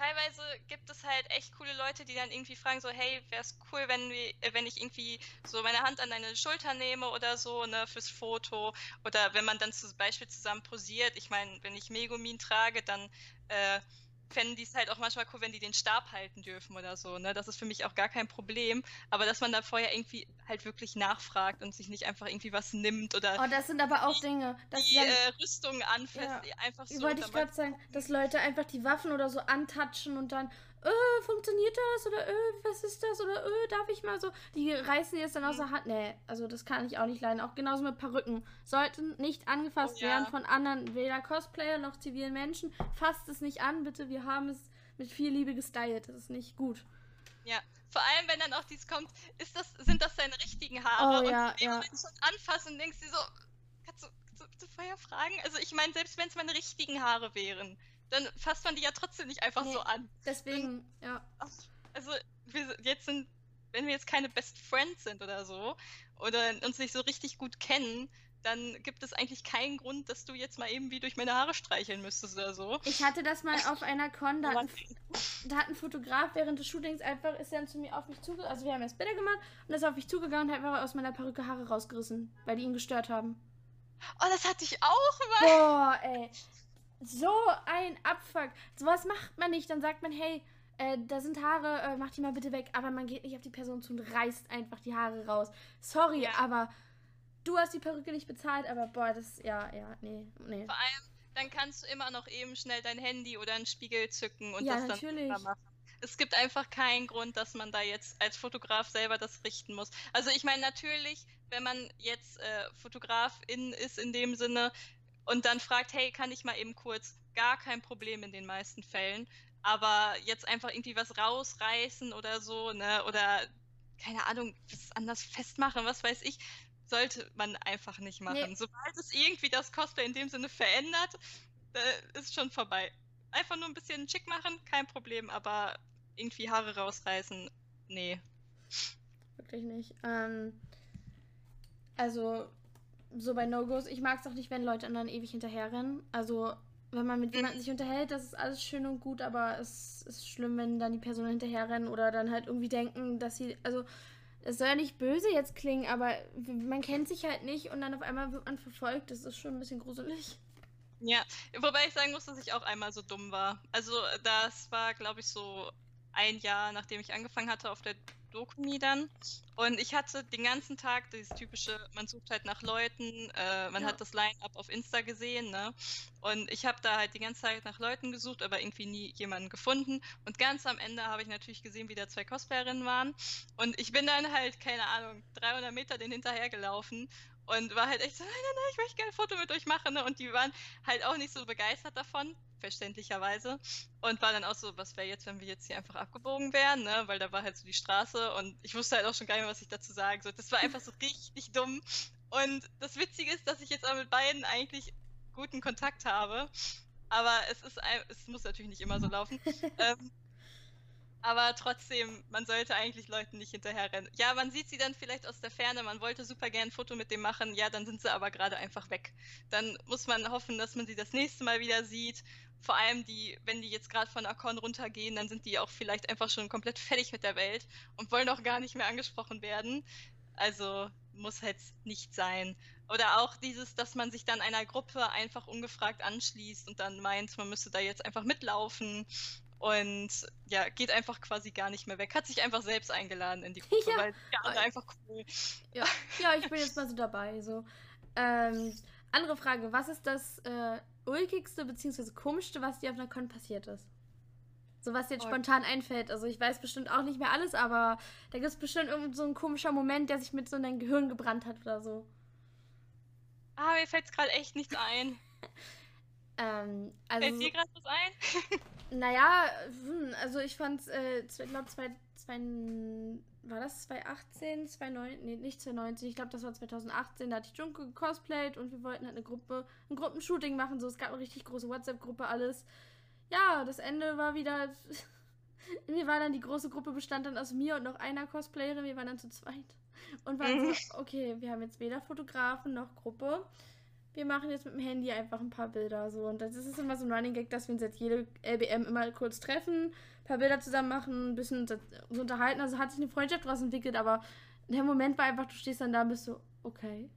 teilweise gibt es halt echt coole Leute, die dann irgendwie fragen so, hey, wäre es cool, wenn äh, wenn ich irgendwie so meine Hand an deine Schulter nehme oder so, ne, fürs Foto. Oder wenn man dann zum Beispiel zusammen posiert. Ich meine, wenn ich Megumin trage, dann äh, fänden die es halt auch manchmal cool, wenn die den Stab halten dürfen oder so, ne? Das ist für mich auch gar kein Problem. Aber dass man da vorher irgendwie halt wirklich nachfragt und sich nicht einfach irgendwie was nimmt oder Oh, das sind aber auch Dinge, dass die sie dann, äh, Rüstung anfasst, Ja, einfach so. wollte ich gerade sagen, dass Leute einfach die Waffen oder so antatschen und dann, äh, funktioniert das oder äh, was ist das oder äh, darf ich mal so. Die reißen jetzt dann aus Mhm. der Hand. Nee, also das kann ich auch nicht leiden. Auch genauso mit Perücken. Sollten nicht angefasst Oh ja. werden von anderen, weder Cosplayer noch zivilen Menschen. Fasst es nicht an, bitte. Wir haben es mit viel Liebe gestylt. Das ist nicht gut. Ja, vor allem wenn dann auch dies kommt, ist das, sind das deine richtigen Haare? Oh, und ja, ja. Moment schon anfassen, denkst du dir so, kannst du, kannst du bitte vorher fragen? Also ich meine, selbst wenn es meine richtigen Haare wären, dann fasst man die ja trotzdem nicht einfach Nee. so an. Deswegen, ja. Ach, Also wir jetzt sind, wenn wir jetzt keine Best Friends sind oder so, oder uns nicht so richtig gut kennen, dann gibt es eigentlich keinen Grund, dass du jetzt mal eben wie durch meine Haare streicheln müsstest oder so. Ich hatte das mal auf einer Con, da hat, ein, da hat ein Fotograf während des Shootings einfach, ist dann zu mir auf mich zugegangen, also wir haben erst Bilder gemacht und ist auf mich zugegangen und hat mir aus meiner Perücke Haare rausgerissen, weil die ihn gestört haben. Oh, das hatte ich auch mal. Boah, ey. So ein Abfuck. Sowas macht man nicht. Dann sagt man, hey, äh, da sind Haare, äh, mach die mal bitte weg. Aber man geht nicht auf die Person zu und reißt einfach die Haare raus. Sorry, aber du hast die Perücke nicht bezahlt, aber boah, das, ja, ja, nee, nee. Vor allem, dann kannst du immer noch eben schnell dein Handy oder einen Spiegel zücken und Ja, das dann natürlich. machen. Es gibt einfach keinen Grund, dass man da jetzt als Fotograf selber das richten muss. Also ich meine natürlich, wenn man jetzt äh, Fotografin ist in dem Sinne und dann fragt, hey, kann ich mal eben kurz, gar kein Problem in den meisten Fällen. Aber jetzt einfach irgendwie was rausreißen oder so, ne? Oder keine Ahnung, was anders festmachen, was weiß ich, sollte man einfach nicht machen. Nee. Sobald es irgendwie das Cosplay in dem Sinne verändert, ist schon vorbei. Einfach nur ein bisschen schick machen, kein Problem, aber irgendwie Haare rausreißen, nee. Wirklich nicht. Ähm, also, so bei No-Gos, ich mag es auch nicht, wenn Leute anderen ewig hinterherrennen. Also, wenn man mit mhm. jemandem sich unterhält, das ist alles schön und gut, aber es ist schlimm, wenn dann die Personen hinterherrennen oder dann halt irgendwie denken, dass sie, also es soll ja nicht böse jetzt klingen, aber man kennt sich halt nicht und dann auf einmal wird man verfolgt. Das ist schon ein bisschen gruselig. Ja, wobei ich sagen muss, dass ich auch einmal so dumm war. Also das war, glaube ich, so ein Jahr, nachdem ich angefangen hatte auf der Dokumi dann. Und ich hatte den ganzen Tag dieses typische, man sucht halt nach Leuten, äh, man ja. hat das Line-Up auf Insta gesehen, ne? Und ich habe da halt die ganze Zeit nach Leuten gesucht, aber irgendwie nie jemanden gefunden. Und ganz am Ende habe ich natürlich gesehen, wie da zwei Cosplayerinnen waren. Und ich bin dann halt, keine Ahnung, 300 Meter den hinterhergelaufen und war halt echt so, nein, nein, nein, ich möchte gerne ein Foto mit euch machen. Ne? Und die waren halt auch nicht so begeistert davon verständlicherweise. Und war dann auch so, was wäre jetzt, wenn wir jetzt hier einfach abgebogen wären, ne? Weil da war halt so die Straße und ich wusste halt auch schon gar nicht mehr, was ich dazu sagen soll. Das war einfach so richtig dumm. Und das Witzige ist, dass ich jetzt auch mit beiden eigentlich guten Kontakt habe. Aber es ist es muss natürlich nicht immer so laufen. ähm, aber trotzdem, man sollte eigentlich Leuten nicht hinterherrennen. Ja, man sieht sie dann vielleicht aus der Ferne, man wollte super gern ein Foto mit dem machen, ja, dann sind sie aber gerade einfach weg. Dann muss man hoffen, dass man sie das nächste Mal wieder sieht vor allem die, wenn die jetzt gerade von Akon runtergehen, dann sind die auch vielleicht einfach schon komplett fertig mit der Welt und wollen auch gar nicht mehr angesprochen werden. Also muss halt nicht sein. Oder auch dieses, dass man sich dann einer Gruppe einfach ungefragt anschließt und dann meint, man müsste da jetzt einfach mitlaufen und ja, geht einfach quasi gar nicht mehr weg. Hat sich einfach selbst eingeladen in die Gruppe, ja. weil ja, andere einfach cool. Ja. ja, ich bin jetzt mal so dabei. So. Ähm, andere Frage, was ist das äh, ulkigste bzw. komischste, was dir auf einer Con passiert ist? So was dir jetzt oh. spontan einfällt. Also ich weiß bestimmt auch nicht mehr alles, aber da gibt es bestimmt irgend so ein komischer Moment, der sich mit so in dein Gehirn gebrannt hat oder so. Ah, mir fällt gerade echt nichts ein. ähm, also, fällt dir gerade was ein? naja, hm, also ich fand, äh, ich glaube, zwei, zwei, war das 2018, 2019, nee, nicht 2019, ich glaube, das war 2018, da hatte ich Junko gecosplayt und wir wollten halt eine Gruppe, ein Gruppenshooting machen, so, es gab eine richtig große WhatsApp-Gruppe, alles. Ja, das Ende war wieder, mir war dann, die große Gruppe bestand dann aus mir und noch einer Cosplayerin, wir waren dann zu zweit. Und waren so, mhm. okay, wir haben jetzt weder Fotografen noch Gruppe. Wir machen jetzt mit dem Handy einfach ein paar Bilder so. Und das ist immer so ein Running Gag, dass wir uns jetzt jede LBM immer kurz treffen, paar Bilder zusammen machen, ein bisschen uns unterhalten. Also hat sich eine Freundschaft daraus entwickelt, aber der Moment war einfach, du stehst dann da und bist so, okay,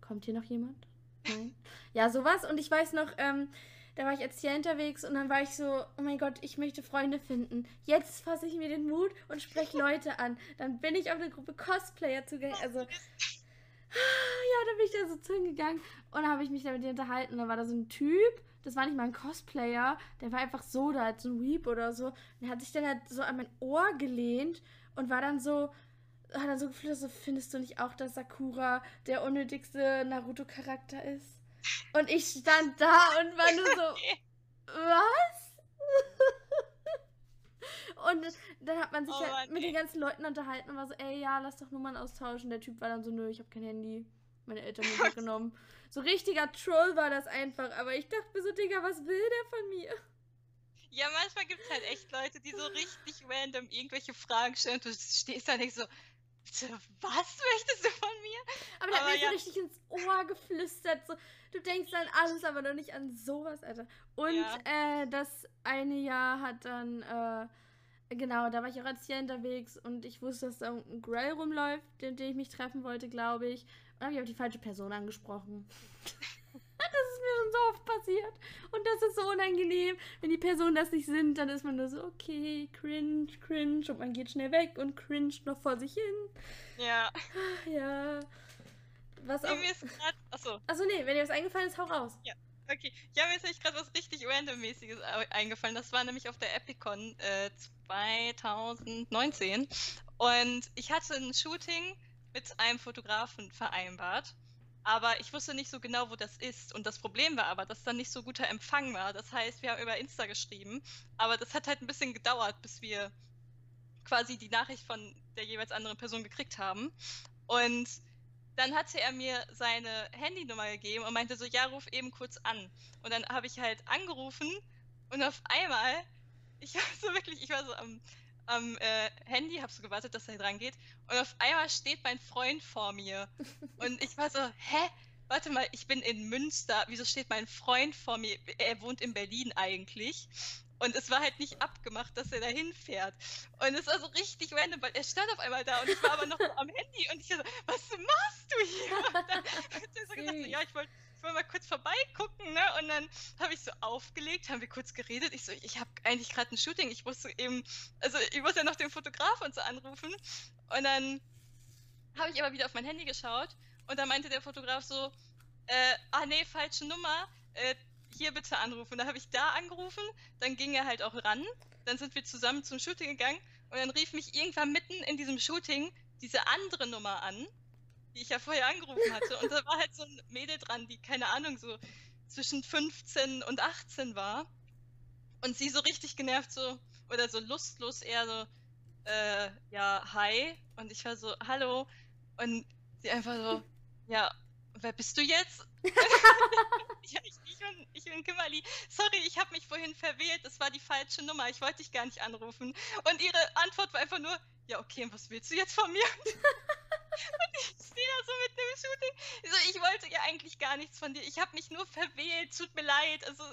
kommt hier noch jemand? Nein. ja, sowas. Und ich weiß noch, ähm, da war ich als hier unterwegs und dann war ich so, oh mein Gott, ich möchte Freunde finden. Jetzt fasse ich mir den Mut und spreche Leute an. Dann bin ich auf eine Gruppe Cosplayer zugegangen. Also, ja, da bin ich da so zu hingegangen und dann habe ich mich da mit dir unterhalten. Und dann war da so ein Typ, das war nicht mal ein Cosplayer, der war einfach so da, so ein Weep oder so. Und der hat sich dann halt so an mein Ohr gelehnt und war dann so, hat dann so gefühlt, so findest du nicht auch, dass Sakura der unnötigste Naruto-Charakter ist? Und ich stand da und war nur so, was? und dann hat man sich oh, halt mit den ganzen Leuten unterhalten und war so, ey, ja, lass doch Nummern austauschen. Der Typ war dann so, nö, ich habe kein Handy. Meine Eltern haben mitgenommen. So richtiger Troll war das einfach. Aber ich dachte mir so, Digga, was will der von mir? Ja, manchmal gibt es halt echt Leute, die so richtig random irgendwelche Fragen stellen und du stehst da nicht so, was möchtest du von mir? Aber der hat mir ja. so richtig ins Ohr geflüstert. So, du denkst an alles, aber noch nicht an sowas, Alter. Und ja. äh, das eine Jahr hat dann, äh, genau, da war ich auch als hier unterwegs und ich wusste, dass da ein Grell rumläuft, den, den ich mich treffen wollte, glaube ich. Und habe ich auch die falsche Person angesprochen. das ist mir schon so oft passiert. Und das ist so unangenehm. Wenn die Personen das nicht sind, dann ist man nur so, okay, cringe, cringe. Und man geht schnell weg und cringe noch vor sich hin. Ja. Ja. Was auch. Achso. Achso, nee, wenn dir was eingefallen ist, hau raus. Ja. Okay, ja, mir ist nämlich gerade was richtig randommäßiges eingefallen. Das war nämlich auf der Epicon äh, 2019. Und ich hatte ein Shooting mit einem Fotografen vereinbart. Aber ich wusste nicht so genau, wo das ist. Und das Problem war aber, dass da nicht so guter Empfang war. Das heißt, wir haben über Insta geschrieben, aber das hat halt ein bisschen gedauert, bis wir quasi die Nachricht von der jeweils anderen Person gekriegt haben. Und dann hatte er mir seine Handynummer gegeben und meinte so, ja, ruf eben kurz an. Und dann habe ich halt angerufen und auf einmal, ich war so wirklich, ich war so am, am äh, Handy, habe so gewartet, dass er dran geht. Und auf einmal steht mein Freund vor mir. Und ich war so, hä? Warte mal, ich bin in Münster. Wieso steht mein Freund vor mir? Er wohnt in Berlin eigentlich. Und es war halt nicht abgemacht, dass er da hinfährt. Und es war so richtig random, weil er stand auf einmal da und ich war aber noch am Handy und ich so, was machst du hier? Und dann hat er so gesagt, so, ja, ich wollte ich wollte mal kurz vorbeigucken, ne? Und dann habe ich so aufgelegt, haben wir kurz geredet. Ich so, ich habe eigentlich gerade ein Shooting. Ich musste eben, also ich muss ja noch den Fotograf und so anrufen. Und dann habe ich aber wieder auf mein Handy geschaut und da meinte der Fotograf so, äh, ah nee, falsche Nummer. Äh, hier bitte anrufen. Da habe ich da angerufen, dann ging er halt auch ran. Dann sind wir zusammen zum Shooting gegangen und dann rief mich irgendwann mitten in diesem Shooting diese andere Nummer an, die ich ja vorher angerufen hatte. Und da war halt so ein Mädel dran, die, keine Ahnung, so zwischen 15 und 18 war. Und sie so richtig genervt, so, oder so lustlos eher so, äh, ja, hi. Und ich war so, hallo. Und sie einfach so, ja, wer bist du jetzt? ja, ich, bin, ich bin Kimberly. Sorry, ich habe mich vorhin verwählt. Das war die falsche Nummer. Ich wollte dich gar nicht anrufen. Und ihre Antwort war einfach nur, ja, okay, was willst du jetzt von mir? und ich stehe da so mit dem Shooting. Also, ich wollte ja eigentlich gar nichts von dir. Ich habe mich nur verwählt. Tut mir leid. Also,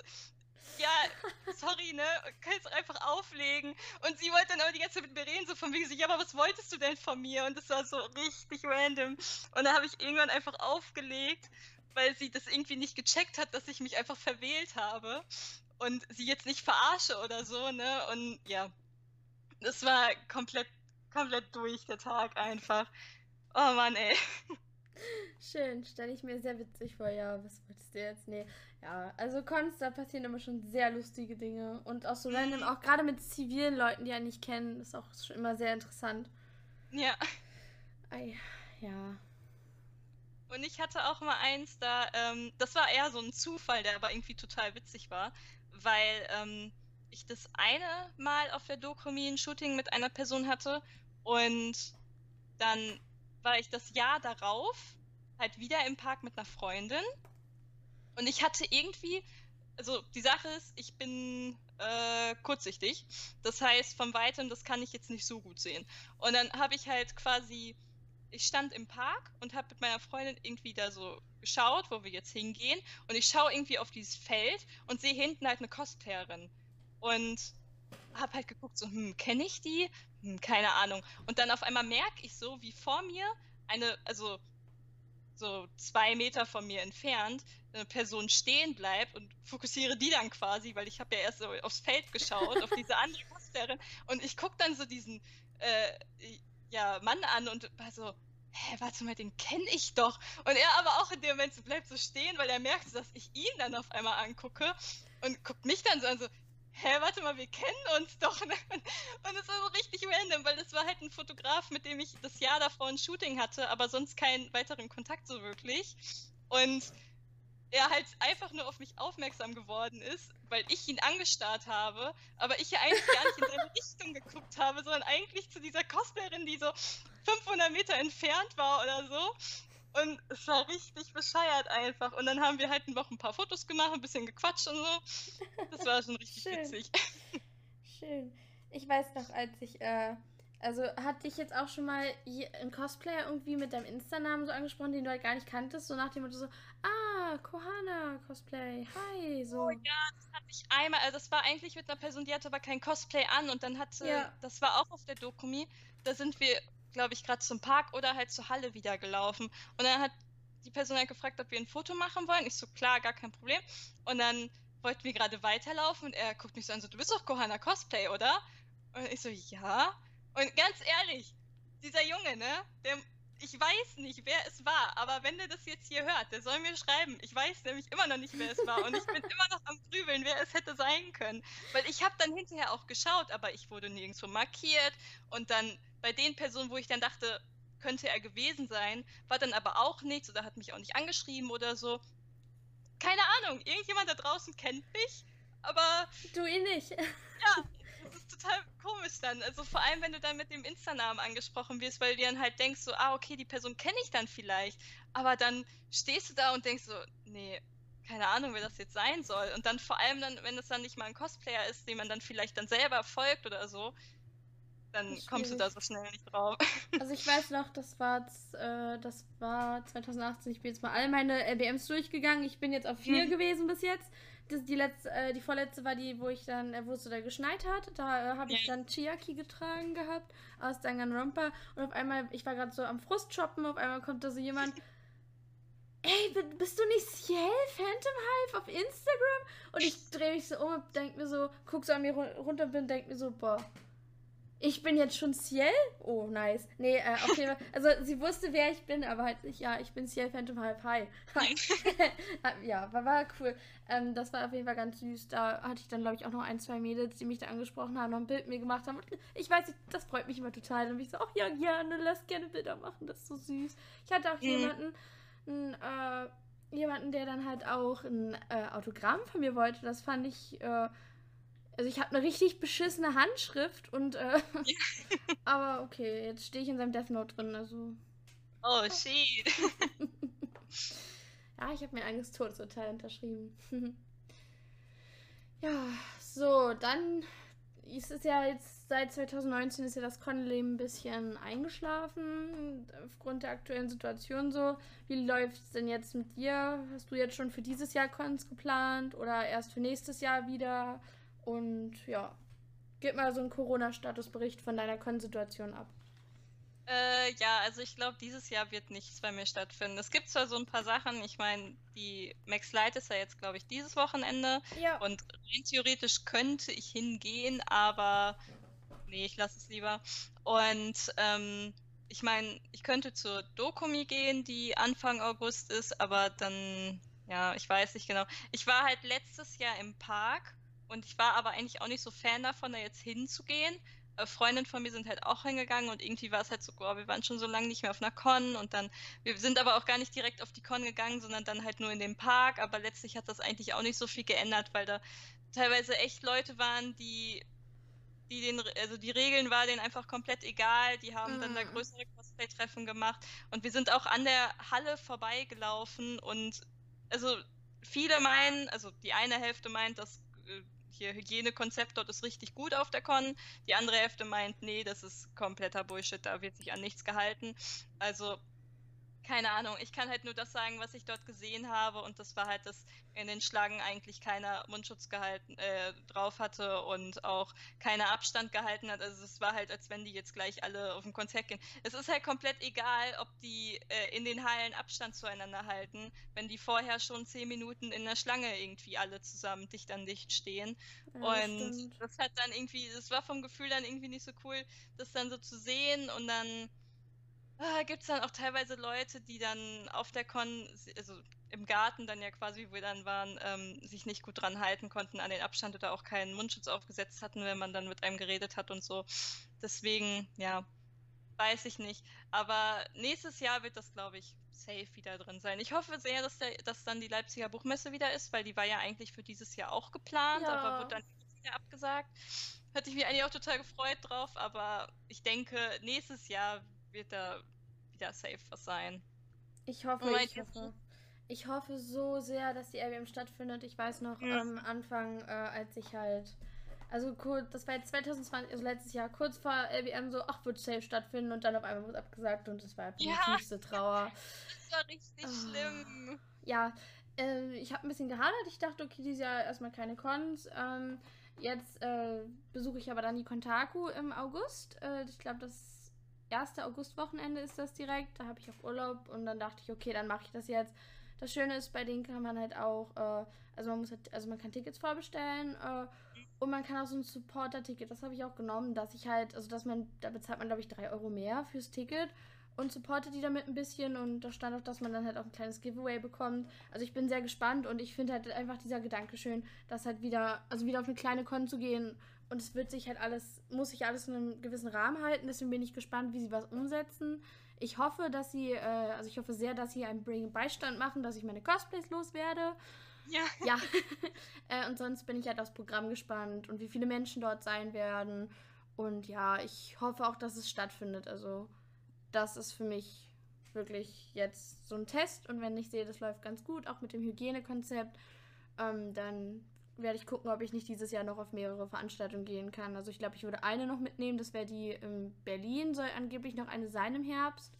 ja, sorry, ne, kannst du einfach auflegen. Und sie wollte dann aber die ganze Zeit mit mir reden, so von wegen so, ja, aber was wolltest du denn von mir? Und das war so richtig random. Und da habe ich irgendwann einfach aufgelegt, weil sie das irgendwie nicht gecheckt hat, dass ich mich einfach verwählt habe. Und sie jetzt nicht verarsche oder so, ne? Und ja, das war komplett, komplett durch, der Tag einfach. Oh Mann, ey. Schön, stelle ich mir sehr witzig vor. Ja, was wolltest du jetzt? Nee. Ja, also Cons, da passieren immer schon sehr lustige Dinge. Und auch so random, auch gerade mit zivilen Leuten, die ja nicht kennen, ist auch schon immer sehr interessant. Ja. Ei, ja. Und ich hatte auch mal eins, da, ähm, das war eher so ein Zufall, der aber irgendwie total witzig war, weil ähm, ich das eine Mal auf der Dokumi ein Shooting mit einer Person hatte und dann war ich das Jahr darauf halt wieder im Park mit einer Freundin und ich hatte irgendwie, also die Sache ist, ich bin äh, kurzsichtig. Das heißt, von weitem, das kann ich jetzt nicht so gut sehen. Und dann habe ich halt quasi, ich stand im Park und habe mit meiner Freundin irgendwie da so geschaut, wo wir jetzt hingehen. Und ich schaue irgendwie auf dieses Feld und sehe hinten halt eine Cosplayerin. Und habe halt geguckt, so, hm, kenne ich die? Hm, keine Ahnung. Und dann auf einmal merke ich so, wie vor mir eine, also so zwei Meter von mir entfernt eine Person stehen bleibt und fokussiere die dann quasi, weil ich habe ja erst so aufs Feld geschaut, auf diese andere Posterin und ich gucke dann so diesen äh, ja, Mann an und war so, hä, warte mal, den kenne ich doch. Und er aber auch in dem Moment so bleibt so stehen, weil er merkt, dass ich ihn dann auf einmal angucke und guckt mich dann so an, so, hä, warte mal, wir kennen uns doch. Und es war so richtig random, weil das war halt ein Fotograf, mit dem ich das Jahr davor ein Shooting hatte, aber sonst keinen weiteren Kontakt so wirklich. Und er halt einfach nur auf mich aufmerksam geworden ist, weil ich ihn angestarrt habe, aber ich ja eigentlich gar nicht in seine Richtung geguckt habe, sondern eigentlich zu dieser Cosplayerin, die so 500 Meter entfernt war oder so. Und es war richtig bescheuert einfach. Und dann haben wir halt noch ein paar Fotos gemacht, ein bisschen gequatscht und so. Das war schon richtig Schön. witzig. Schön. Ich weiß noch, als ich, äh, also hatte ich jetzt auch schon mal einen Cosplayer irgendwie mit deinem Insta-Namen so angesprochen, den du halt gar nicht kanntest, so nach dem Motto so, ah, Kohana Cosplay, hi, so. Oh ja, das hatte ich einmal, also das war eigentlich mit einer Person, die hatte aber kein Cosplay an und dann hatte, Ja. das war auch auf der Dokumi, da sind wir, glaube ich, gerade zum Park oder halt zur Halle wieder gelaufen. Und dann hat die Person halt gefragt, ob wir ein Foto machen wollen. Ich so, klar, gar kein Problem. Und dann wollten wir gerade weiterlaufen und er guckt mich so an, so, du bist doch Kohana Cosplay, oder? Und ich so, ja. Und ganz ehrlich, dieser Junge, ne, der, ich weiß nicht, wer es war, aber wenn der das jetzt hier hört, der soll mir schreiben. Ich weiß nämlich immer noch nicht, wer es war und ich bin immer noch am grübeln, wer es hätte sein können. Weil ich habe dann hinterher auch geschaut, aber ich wurde nirgendwo markiert und dann bei den Personen, wo ich dann dachte, könnte er gewesen sein, war dann aber auch nichts oder hat mich auch nicht angeschrieben oder so. Keine Ahnung, irgendjemand da draußen kennt mich, aber Du ihn nicht. ja, ist total komisch dann. Also vor allem, wenn du dann mit dem Insta-Namen angesprochen wirst, weil du dann halt denkst so, ah, okay, die Person kenne ich dann vielleicht. Aber dann stehst du da und denkst so, nee, keine Ahnung, wer das jetzt sein soll. Und dann vor allem dann, wenn es dann nicht mal ein Cosplayer ist, den man dann vielleicht dann selber folgt oder so, dann kommst du da so schnell nicht drauf. Also ich weiß noch, das war, äh, das war 2018. Ich bin jetzt mal all meine LBMs durchgegangen. Ich bin jetzt auf vier mhm. gewesen bis jetzt. Das, die, letzte, äh, die vorletzte war die, wo ich dann, äh, wo es so da geschneit hat. Da äh, habe ich dann Chiaki getragen gehabt aus Danganronpa. Und auf einmal, ich war gerade so am Frustshoppen, auf einmal kommt da so jemand. Ey, bist du nicht Ciel Phantom Hive auf Instagram? Und ich drehe mich so um und denke mir so, guck so an mir runter und bin, denke mir so, boah, ich bin jetzt schon Ciel? Oh, nice. Nee, äh, auf jeden Fall. Also, sie wusste, wer ich bin, aber halt nicht, ja, ich bin Ciel Phantom Half Hi. Hi. ja, war, war cool. Ähm, das war auf jeden Fall ganz süß. Da hatte ich dann, glaube ich, auch noch ein, zwei Mädels, die mich da angesprochen haben, noch ein Bild mir gemacht haben. Und ich weiß nicht, das freut mich immer total. Und ich so, ach ja, gerne, lass gerne Bilder machen, das ist so süß. Ich hatte auch mhm. jemanden, einen, äh, jemanden, der dann halt auch ein äh, Autogramm von mir wollte. Das fand ich, äh, also ich habe eine richtig beschissene Handschrift und äh, aber okay, jetzt stehe ich in seinem Death Note drin, also. Oh shit. ja, ich habe mein eigenes Todesurteil unterschrieben. ja, so, dann ist es ja jetzt seit 2019 ist ja das Con-Leben ein bisschen eingeschlafen aufgrund der aktuellen Situation so. Wie läuft es denn jetzt mit dir? Hast du jetzt schon für dieses Jahr Cons geplant oder erst für nächstes Jahr wieder? Und ja, gib mal so einen Corona-Statusbericht von deiner Konsituation ab. Äh, ja, also ich glaube, dieses Jahr wird nichts bei mir stattfinden. Es gibt zwar so ein paar Sachen, ich meine, die Max Light ist ja jetzt, glaube ich, dieses Wochenende. Ja. Und rein theoretisch könnte ich hingehen, aber nee, ich lasse es lieber. Und ähm, ich meine, ich könnte zur Dokumi gehen, die Anfang August ist, aber dann, ja, ich weiß nicht genau. Ich war halt letztes Jahr im Park und ich war aber eigentlich auch nicht so Fan davon, da jetzt hinzugehen. Äh, Freundinnen von mir sind halt auch hingegangen und irgendwie war es halt so, oh, wir waren schon so lange nicht mehr auf einer Con und dann, wir sind aber auch gar nicht direkt auf die Con gegangen, sondern dann halt nur in den Park, aber letztlich hat das eigentlich auch nicht so viel geändert, weil da teilweise echt Leute waren, die, die den, also die Regeln waren denen einfach komplett egal, die haben mhm. dann da mhm. größere Cosplay-Treffen gemacht und wir sind auch an der Halle vorbeigelaufen und also viele meinen, also die eine Hälfte meint, dass äh, hier Hygienekonzept dort ist richtig gut auf der Con. Die andere Hälfte meint, nee, das ist kompletter Bullshit, da wird sich an nichts gehalten. Also keine Ahnung, ich kann halt nur das sagen, was ich dort gesehen habe und das war halt, dass in den Schlangen eigentlich keiner Mundschutz gehalten, äh, drauf hatte und auch keiner Abstand gehalten hat. Also es war halt, als wenn die jetzt gleich alle auf ein Konzert gehen. Es ist halt komplett egal, ob die äh, in den Hallen Abstand zueinander halten, wenn die vorher schon zehn Minuten in der Schlange irgendwie alle zusammen dicht an dicht stehen. Ja, und stimmt. das hat dann irgendwie, das war vom Gefühl dann irgendwie nicht so cool, das dann so zu sehen und dann ah, gibt es dann auch teilweise Leute, die dann auf der Con, also im Garten dann ja quasi, wo wir dann waren, ähm, sich nicht gut dran halten konnten an den Abstand oder auch keinen Mundschutz aufgesetzt hatten, wenn man dann mit einem geredet hat und so. Deswegen, ja, weiß ich nicht. Aber nächstes Jahr wird das, glaube ich, safe wieder drin sein. Ich hoffe sehr, dass, der, dass dann die Leipziger Buchmesse wieder ist, weil die war ja eigentlich für dieses Jahr auch geplant, ja. aber wurde dann wieder abgesagt. Hatte ich mich eigentlich auch total gefreut drauf, aber ich denke, nächstes Jahr wird da wieder safe was sein. Ich hoffe, ich hoffe. Ich hoffe so sehr, dass die LBM stattfindet. Ich weiß noch ja. am Anfang, äh, als ich halt, also kurz, das war jetzt 2020, also letztes Jahr, kurz vor LBM so, ach, wird safe stattfinden und dann auf einmal wurde abgesagt und das war die ja. tiefste Trauer. Das war richtig oh. schlimm. Ja, äh, ich habe ein bisschen gehadert. Ich dachte, okay, dieses Jahr erstmal keine Cons. Ähm, jetzt äh, besuche ich aber dann die Kontaku im August. Äh, ich glaube, das 1. August-Wochenende ist das direkt. Da habe ich auch Urlaub und dann dachte ich, okay, dann mache ich das jetzt. Das Schöne ist, bei denen kann man halt auch, äh, also man muss halt, also man kann Tickets vorbestellen äh, und man kann auch so ein Supporter-Ticket, das habe ich auch genommen, dass ich halt, also dass man, da bezahlt man glaube ich 3 Euro mehr fürs Ticket und supportet die damit ein bisschen und da stand auch, dass man dann halt auch ein kleines Giveaway bekommt. Also ich bin sehr gespannt und ich finde halt einfach dieser Gedanke schön, dass halt wieder, also wieder auf eine kleine Con zu gehen und es wird sich halt alles, muss sich alles in einem gewissen Rahmen halten. Deswegen bin ich gespannt, wie sie was umsetzen. Ich hoffe, dass sie, äh, also ich hoffe sehr, dass sie einen Bring Beistand machen, dass ich meine Cosplays loswerde. Ja. Ja. äh, und sonst bin ich halt aufs Programm gespannt und wie viele Menschen dort sein werden. Und ja, ich hoffe auch, dass es stattfindet. Also, das ist für mich wirklich jetzt so ein Test. Und wenn ich sehe, das läuft ganz gut, auch mit dem Hygienekonzept, ähm, dann werde ich gucken, ob ich nicht dieses Jahr noch auf mehrere Veranstaltungen gehen kann. Also ich glaube, ich würde eine noch mitnehmen. Das wäre die in Berlin. Soll angeblich noch eine sein im Herbst.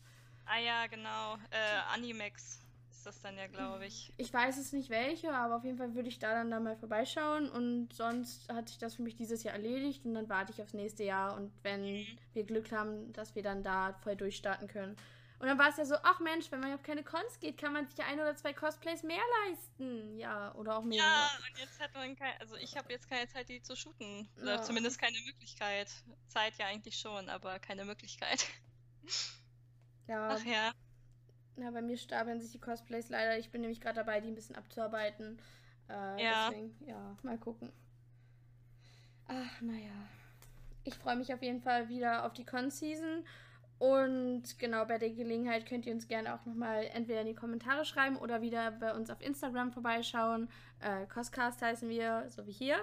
Ah ja, genau. Äh, Animex ist das dann ja, glaube ich. Ich weiß es nicht welche, aber auf jeden Fall würde ich da dann da mal vorbeischauen. Und sonst hat sich das für mich dieses Jahr erledigt. Und dann warte ich aufs nächste Jahr. Und wenn mhm. wir Glück haben, dass wir dann da voll durchstarten können. Und dann war es ja so, ach Mensch, wenn man auf keine Cons geht, kann man sich ja ein oder zwei Cosplays mehr leisten. Ja, oder auch mehr. Ja, und jetzt hat man keine, also ich habe jetzt keine Zeit, die zu shooten. Oder ja. zumindest keine Möglichkeit. Zeit ja eigentlich schon, aber keine Möglichkeit. Ja. Ach ja. Ja, bei mir stapeln sich die Cosplays leider. Ich bin nämlich gerade dabei, die ein bisschen abzuarbeiten. Äh, ja. Deswegen, ja, mal gucken. Ach, naja. Ich freue mich auf jeden Fall wieder auf die Con-Season und genau, bei der Gelegenheit könnt ihr uns gerne auch nochmal entweder in die Kommentare schreiben oder wieder bei uns auf Instagram vorbeischauen. Äh, Coscast heißen wir, so wie hier.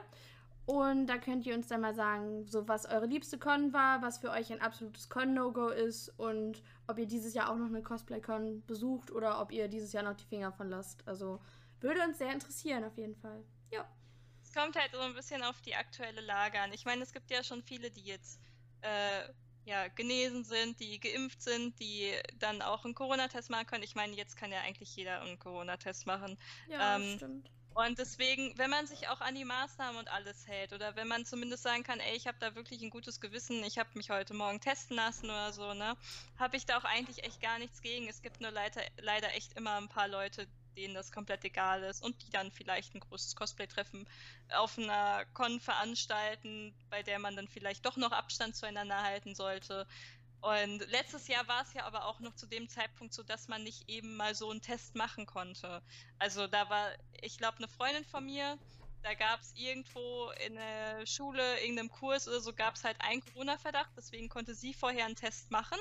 Und da könnt ihr uns dann mal sagen, so was eure liebste Con war, was für euch ein absolutes Con-No-Go ist und ob ihr dieses Jahr auch noch eine Cosplay-Con besucht oder ob ihr dieses Jahr noch die Finger von lasst. Also würde uns sehr interessieren auf jeden Fall. Ja. Es kommt halt so ein bisschen auf die aktuelle Lage an. Ich meine, es gibt ja schon viele, die jetzt äh, ja, genesen sind, die geimpft sind, die dann auch einen Corona-Test machen können. Ich meine, jetzt kann ja eigentlich jeder einen Corona-Test machen. Ja, ähm, stimmt. Und deswegen, wenn man sich auch an die Maßnahmen und alles hält oder wenn man zumindest sagen kann, ey, ich habe da wirklich ein gutes Gewissen, ich habe mich heute Morgen testen lassen oder so, ne, habe ich da auch eigentlich echt gar nichts gegen. Es gibt nur leider, leider echt immer ein paar Leute, denen das komplett egal ist und die dann vielleicht ein großes Cosplay-Treffen auf einer Con veranstalten, bei der man dann vielleicht doch noch Abstand zueinander halten sollte. Und letztes Jahr war es ja aber auch noch zu dem Zeitpunkt so, dass man nicht eben mal so einen Test machen konnte. Also da war, ich glaube, eine Freundin von mir, da gab es irgendwo in der Schule, irgendeinem Kurs oder so, gab es halt einen Corona-Verdacht. Deswegen konnte sie vorher einen Test machen,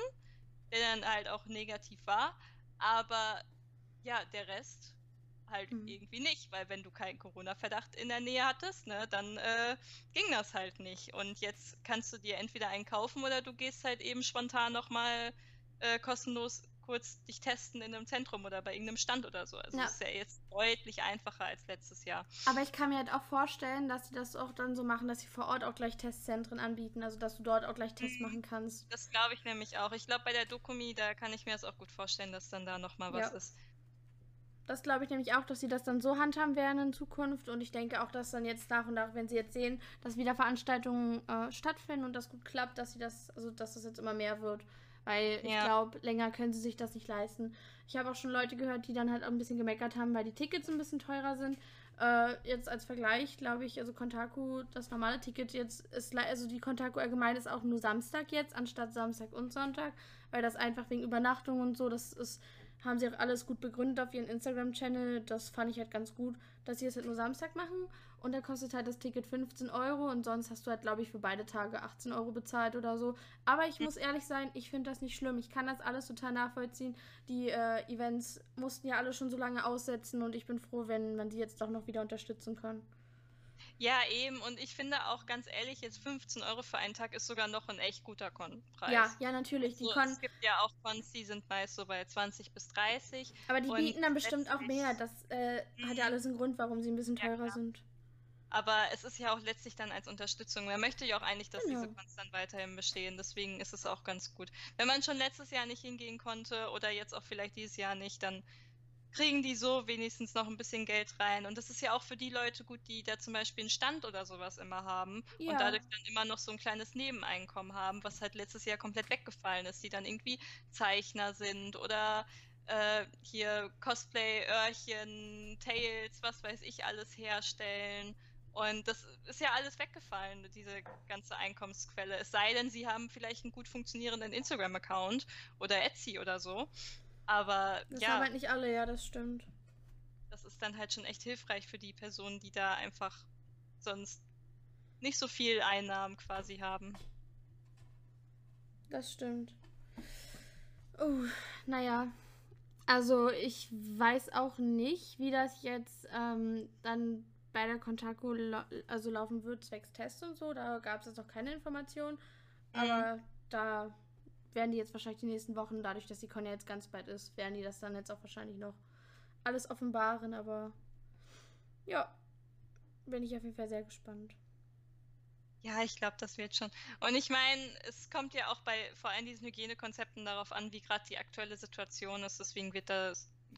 der dann halt auch negativ war. Aber ja, der Rest halt mhm. irgendwie nicht, weil wenn du keinen Corona-Verdacht in der Nähe hattest, ne, dann äh, ging das halt nicht. Und jetzt kannst du dir entweder einen kaufen oder du gehst halt eben spontan nochmal äh, kostenlos kurz dich testen in einem Zentrum oder bei irgendeinem Stand oder so. Also ja. ist ja jetzt deutlich einfacher als letztes Jahr. Aber ich kann mir halt auch vorstellen, dass sie das auch dann so machen, dass sie vor Ort auch gleich Testzentren anbieten, also dass du dort auch gleich Tests mhm. machen kannst. Das glaube ich nämlich auch. Ich glaube, bei der Dokumi, da kann ich mir das auch gut vorstellen, dass dann da nochmal was ja. ist. Das glaube ich nämlich auch, dass sie das dann so handhaben werden in Zukunft. Und ich denke auch, dass dann jetzt nach und nach, wenn sie jetzt sehen, dass wieder Veranstaltungen äh, stattfinden und das gut klappt, dass sie das, also dass das jetzt immer mehr wird. Weil ich ja. glaube, länger können sie sich das nicht leisten. Ich habe auch schon Leute gehört, die dann halt auch ein bisschen gemeckert haben, weil die Tickets ein bisschen teurer sind. Äh, jetzt als Vergleich, glaube ich, also Kontaku, das normale Ticket jetzt ist, also die Kontaku allgemein ist auch nur Samstag jetzt, anstatt Samstag und Sonntag, weil das einfach wegen Übernachtung und so, das ist haben sie auch alles gut begründet auf ihren Instagram-Channel. Das fand ich halt ganz gut, dass sie es halt nur Samstag machen. Und da kostet halt das Ticket 15 Euro und sonst hast du halt, glaube ich, für beide Tage 18 Euro bezahlt oder so. Aber ich muss ehrlich sein, ich finde das nicht schlimm. Ich kann das alles total nachvollziehen. Die äh, Events mussten ja alle schon so lange aussetzen und ich bin froh, wenn man die jetzt doch noch wieder unterstützen kann. Ja, eben. Und ich finde auch ganz ehrlich, jetzt 15 Euro für einen Tag ist sogar noch ein echt guter Con-Preis. Ja, ja, natürlich. Die also, Con es gibt ja auch Cons, die sind meist so bei 20 bis 30. Aber die bieten dann bestimmt auch mehr. Das äh, hat ja mhm. alles einen Grund, warum sie ein bisschen teurer ja, sind. Aber es ist ja auch letztlich dann als Unterstützung. Man möchte ja auch eigentlich, dass genau. diese Cons dann weiterhin bestehen. Deswegen ist es auch ganz gut. Wenn man schon letztes Jahr nicht hingehen konnte oder jetzt auch vielleicht dieses Jahr nicht, dann kriegen die so wenigstens noch ein bisschen Geld rein. Und das ist ja auch für die Leute gut, die da zum Beispiel einen Stand oder sowas immer haben ja. und dadurch dann immer noch so ein kleines Nebeneinkommen haben, was halt letztes Jahr komplett weggefallen ist, die dann irgendwie Zeichner sind oder äh, hier Cosplay, Öhrchen, Tails, was weiß ich, alles herstellen. Und das ist ja alles weggefallen, diese ganze Einkommensquelle. Es sei denn, sie haben vielleicht einen gut funktionierenden Instagram-Account oder Etsy oder so. Aber das ja. haben halt nicht alle, ja, das stimmt. Das ist dann halt schon echt hilfreich für die Personen, die da einfach sonst nicht so viel Einnahmen quasi haben. Das stimmt. Oh, naja. Also ich weiß auch nicht, wie das jetzt ähm, dann bei der Kontaku also laufen wird, zwecks Test und so. Da gab es jetzt noch keine Informationen. Mhm. Aber da werden die jetzt wahrscheinlich die nächsten Wochen, dadurch, dass die Con ja jetzt ganz bald ist, werden die das dann jetzt auch wahrscheinlich noch alles offenbaren. Aber ja, bin ich auf jeden Fall sehr gespannt. Ja, ich glaube, das wird schon. Und ich meine, es kommt ja auch bei vor allem diesen Hygienekonzepten darauf an, wie gerade die aktuelle Situation ist. Deswegen wird da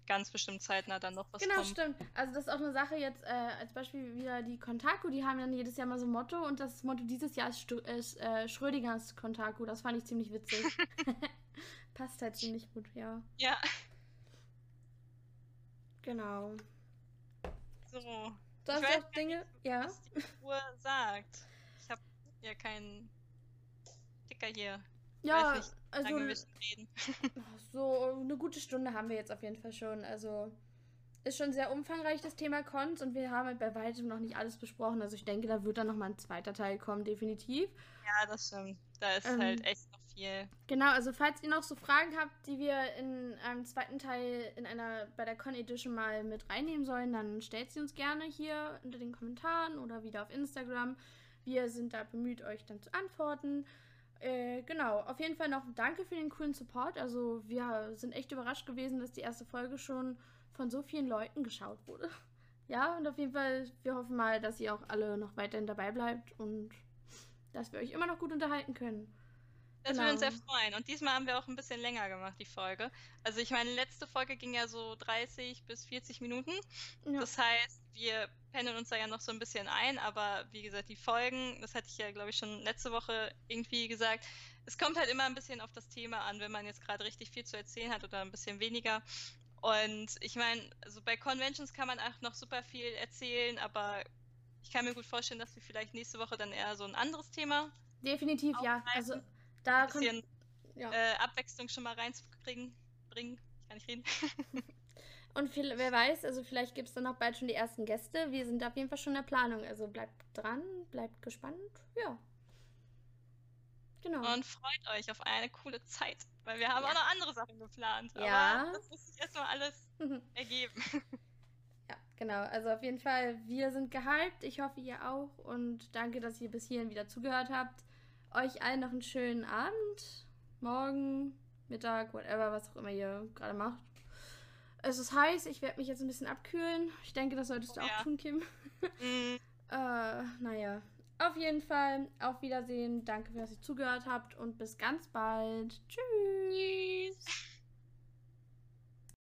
ganz bestimmt zeitnah dann noch was Genau, kommen. stimmt. Also das ist auch eine Sache jetzt, äh, als Beispiel wieder die Kontaku, die haben dann jedes Jahr mal so ein Motto und das Motto dieses Jahr ist, Stu ist äh, Schrödingers Kontaku. Das fand ich ziemlich witzig. Passt halt ziemlich gut, ja. Ja, Genau. so. Sonst weiß noch Dinge? Ja. Was die Uhr sagt. Ich habe ja keinen Ticker hier. Ja, weiß nicht, also Lange wir schon reden. so eine gute Stunde haben wir jetzt auf jeden Fall schon. Also ist schon sehr umfangreich das Thema Cons und wir haben halt bei weitem noch nicht alles besprochen. Also ich denke, da wird dann noch mal ein zweiter Teil kommen, definitiv. Ja, das stimmt. Da ist Ähm, halt echt noch viel. Genau, also falls ihr noch so Fragen habt, die wir in einem zweiten Teil in einer bei der Con Edition mal mit reinnehmen sollen, dann stellt sie uns gerne hier unter den Kommentaren oder wieder auf Instagram. Wir sind da bemüht, euch dann zu antworten. Äh, genau, auf jeden Fall noch danke für den coolen Support. Also wir sind echt überrascht gewesen, dass die erste Folge schon von so vielen Leuten geschaut wurde. Ja, und auf jeden Fall, wir hoffen mal, dass ihr auch alle noch weiterhin dabei bleibt und dass wir euch immer noch gut unterhalten können. Das würde uns sehr genau. freuen. Und diesmal haben wir auch ein bisschen länger gemacht, die Folge. Also ich meine, letzte Folge ging ja so 30 bis 40 Minuten. Ja. Das heißt, wir pendeln uns da ja noch so ein bisschen ein, aber wie gesagt, die Folgen, das hatte ich ja, glaube ich, schon letzte Woche irgendwie gesagt, es kommt halt immer ein bisschen auf das Thema an, wenn man jetzt gerade richtig viel zu erzählen hat oder ein bisschen weniger. Und ich meine, also bei Conventions kann man auch noch super viel erzählen, aber ich kann mir gut vorstellen, dass wir vielleicht nächste Woche dann eher so ein anderes Thema, Definitiv, ja. aufgreifen. Also da ein kommt. bisschen Ja. äh, Abwechslung schon mal reinzubringen. Bringen. Ich kann nicht reden. Und viel, wer weiß, also vielleicht gibt es dann auch bald schon die ersten Gäste. Wir sind auf jeden Fall schon in der Planung. Also bleibt dran, bleibt gespannt. Ja. Genau. Und freut euch auf eine coole Zeit, weil wir haben Ja. auch noch andere Sachen geplant. Ja. Aber das muss sich erstmal alles ergeben. ja, genau. Also auf jeden Fall, wir sind gehypt. Ich hoffe, ihr auch. Und danke, dass ihr bis hierhin wieder zugehört habt. Euch allen noch einen schönen Abend, morgen, Mittag, whatever, was auch immer ihr gerade macht. Es ist heiß, ich werde mich jetzt ein bisschen abkühlen. Ich denke, das solltest du Oh auch ja. tun, Kim. Mm, Äh, naja. Auf jeden Fall, auf Wiedersehen. Danke, dass ihr zugehört habt und bis ganz bald. Tschüss. Tschüss.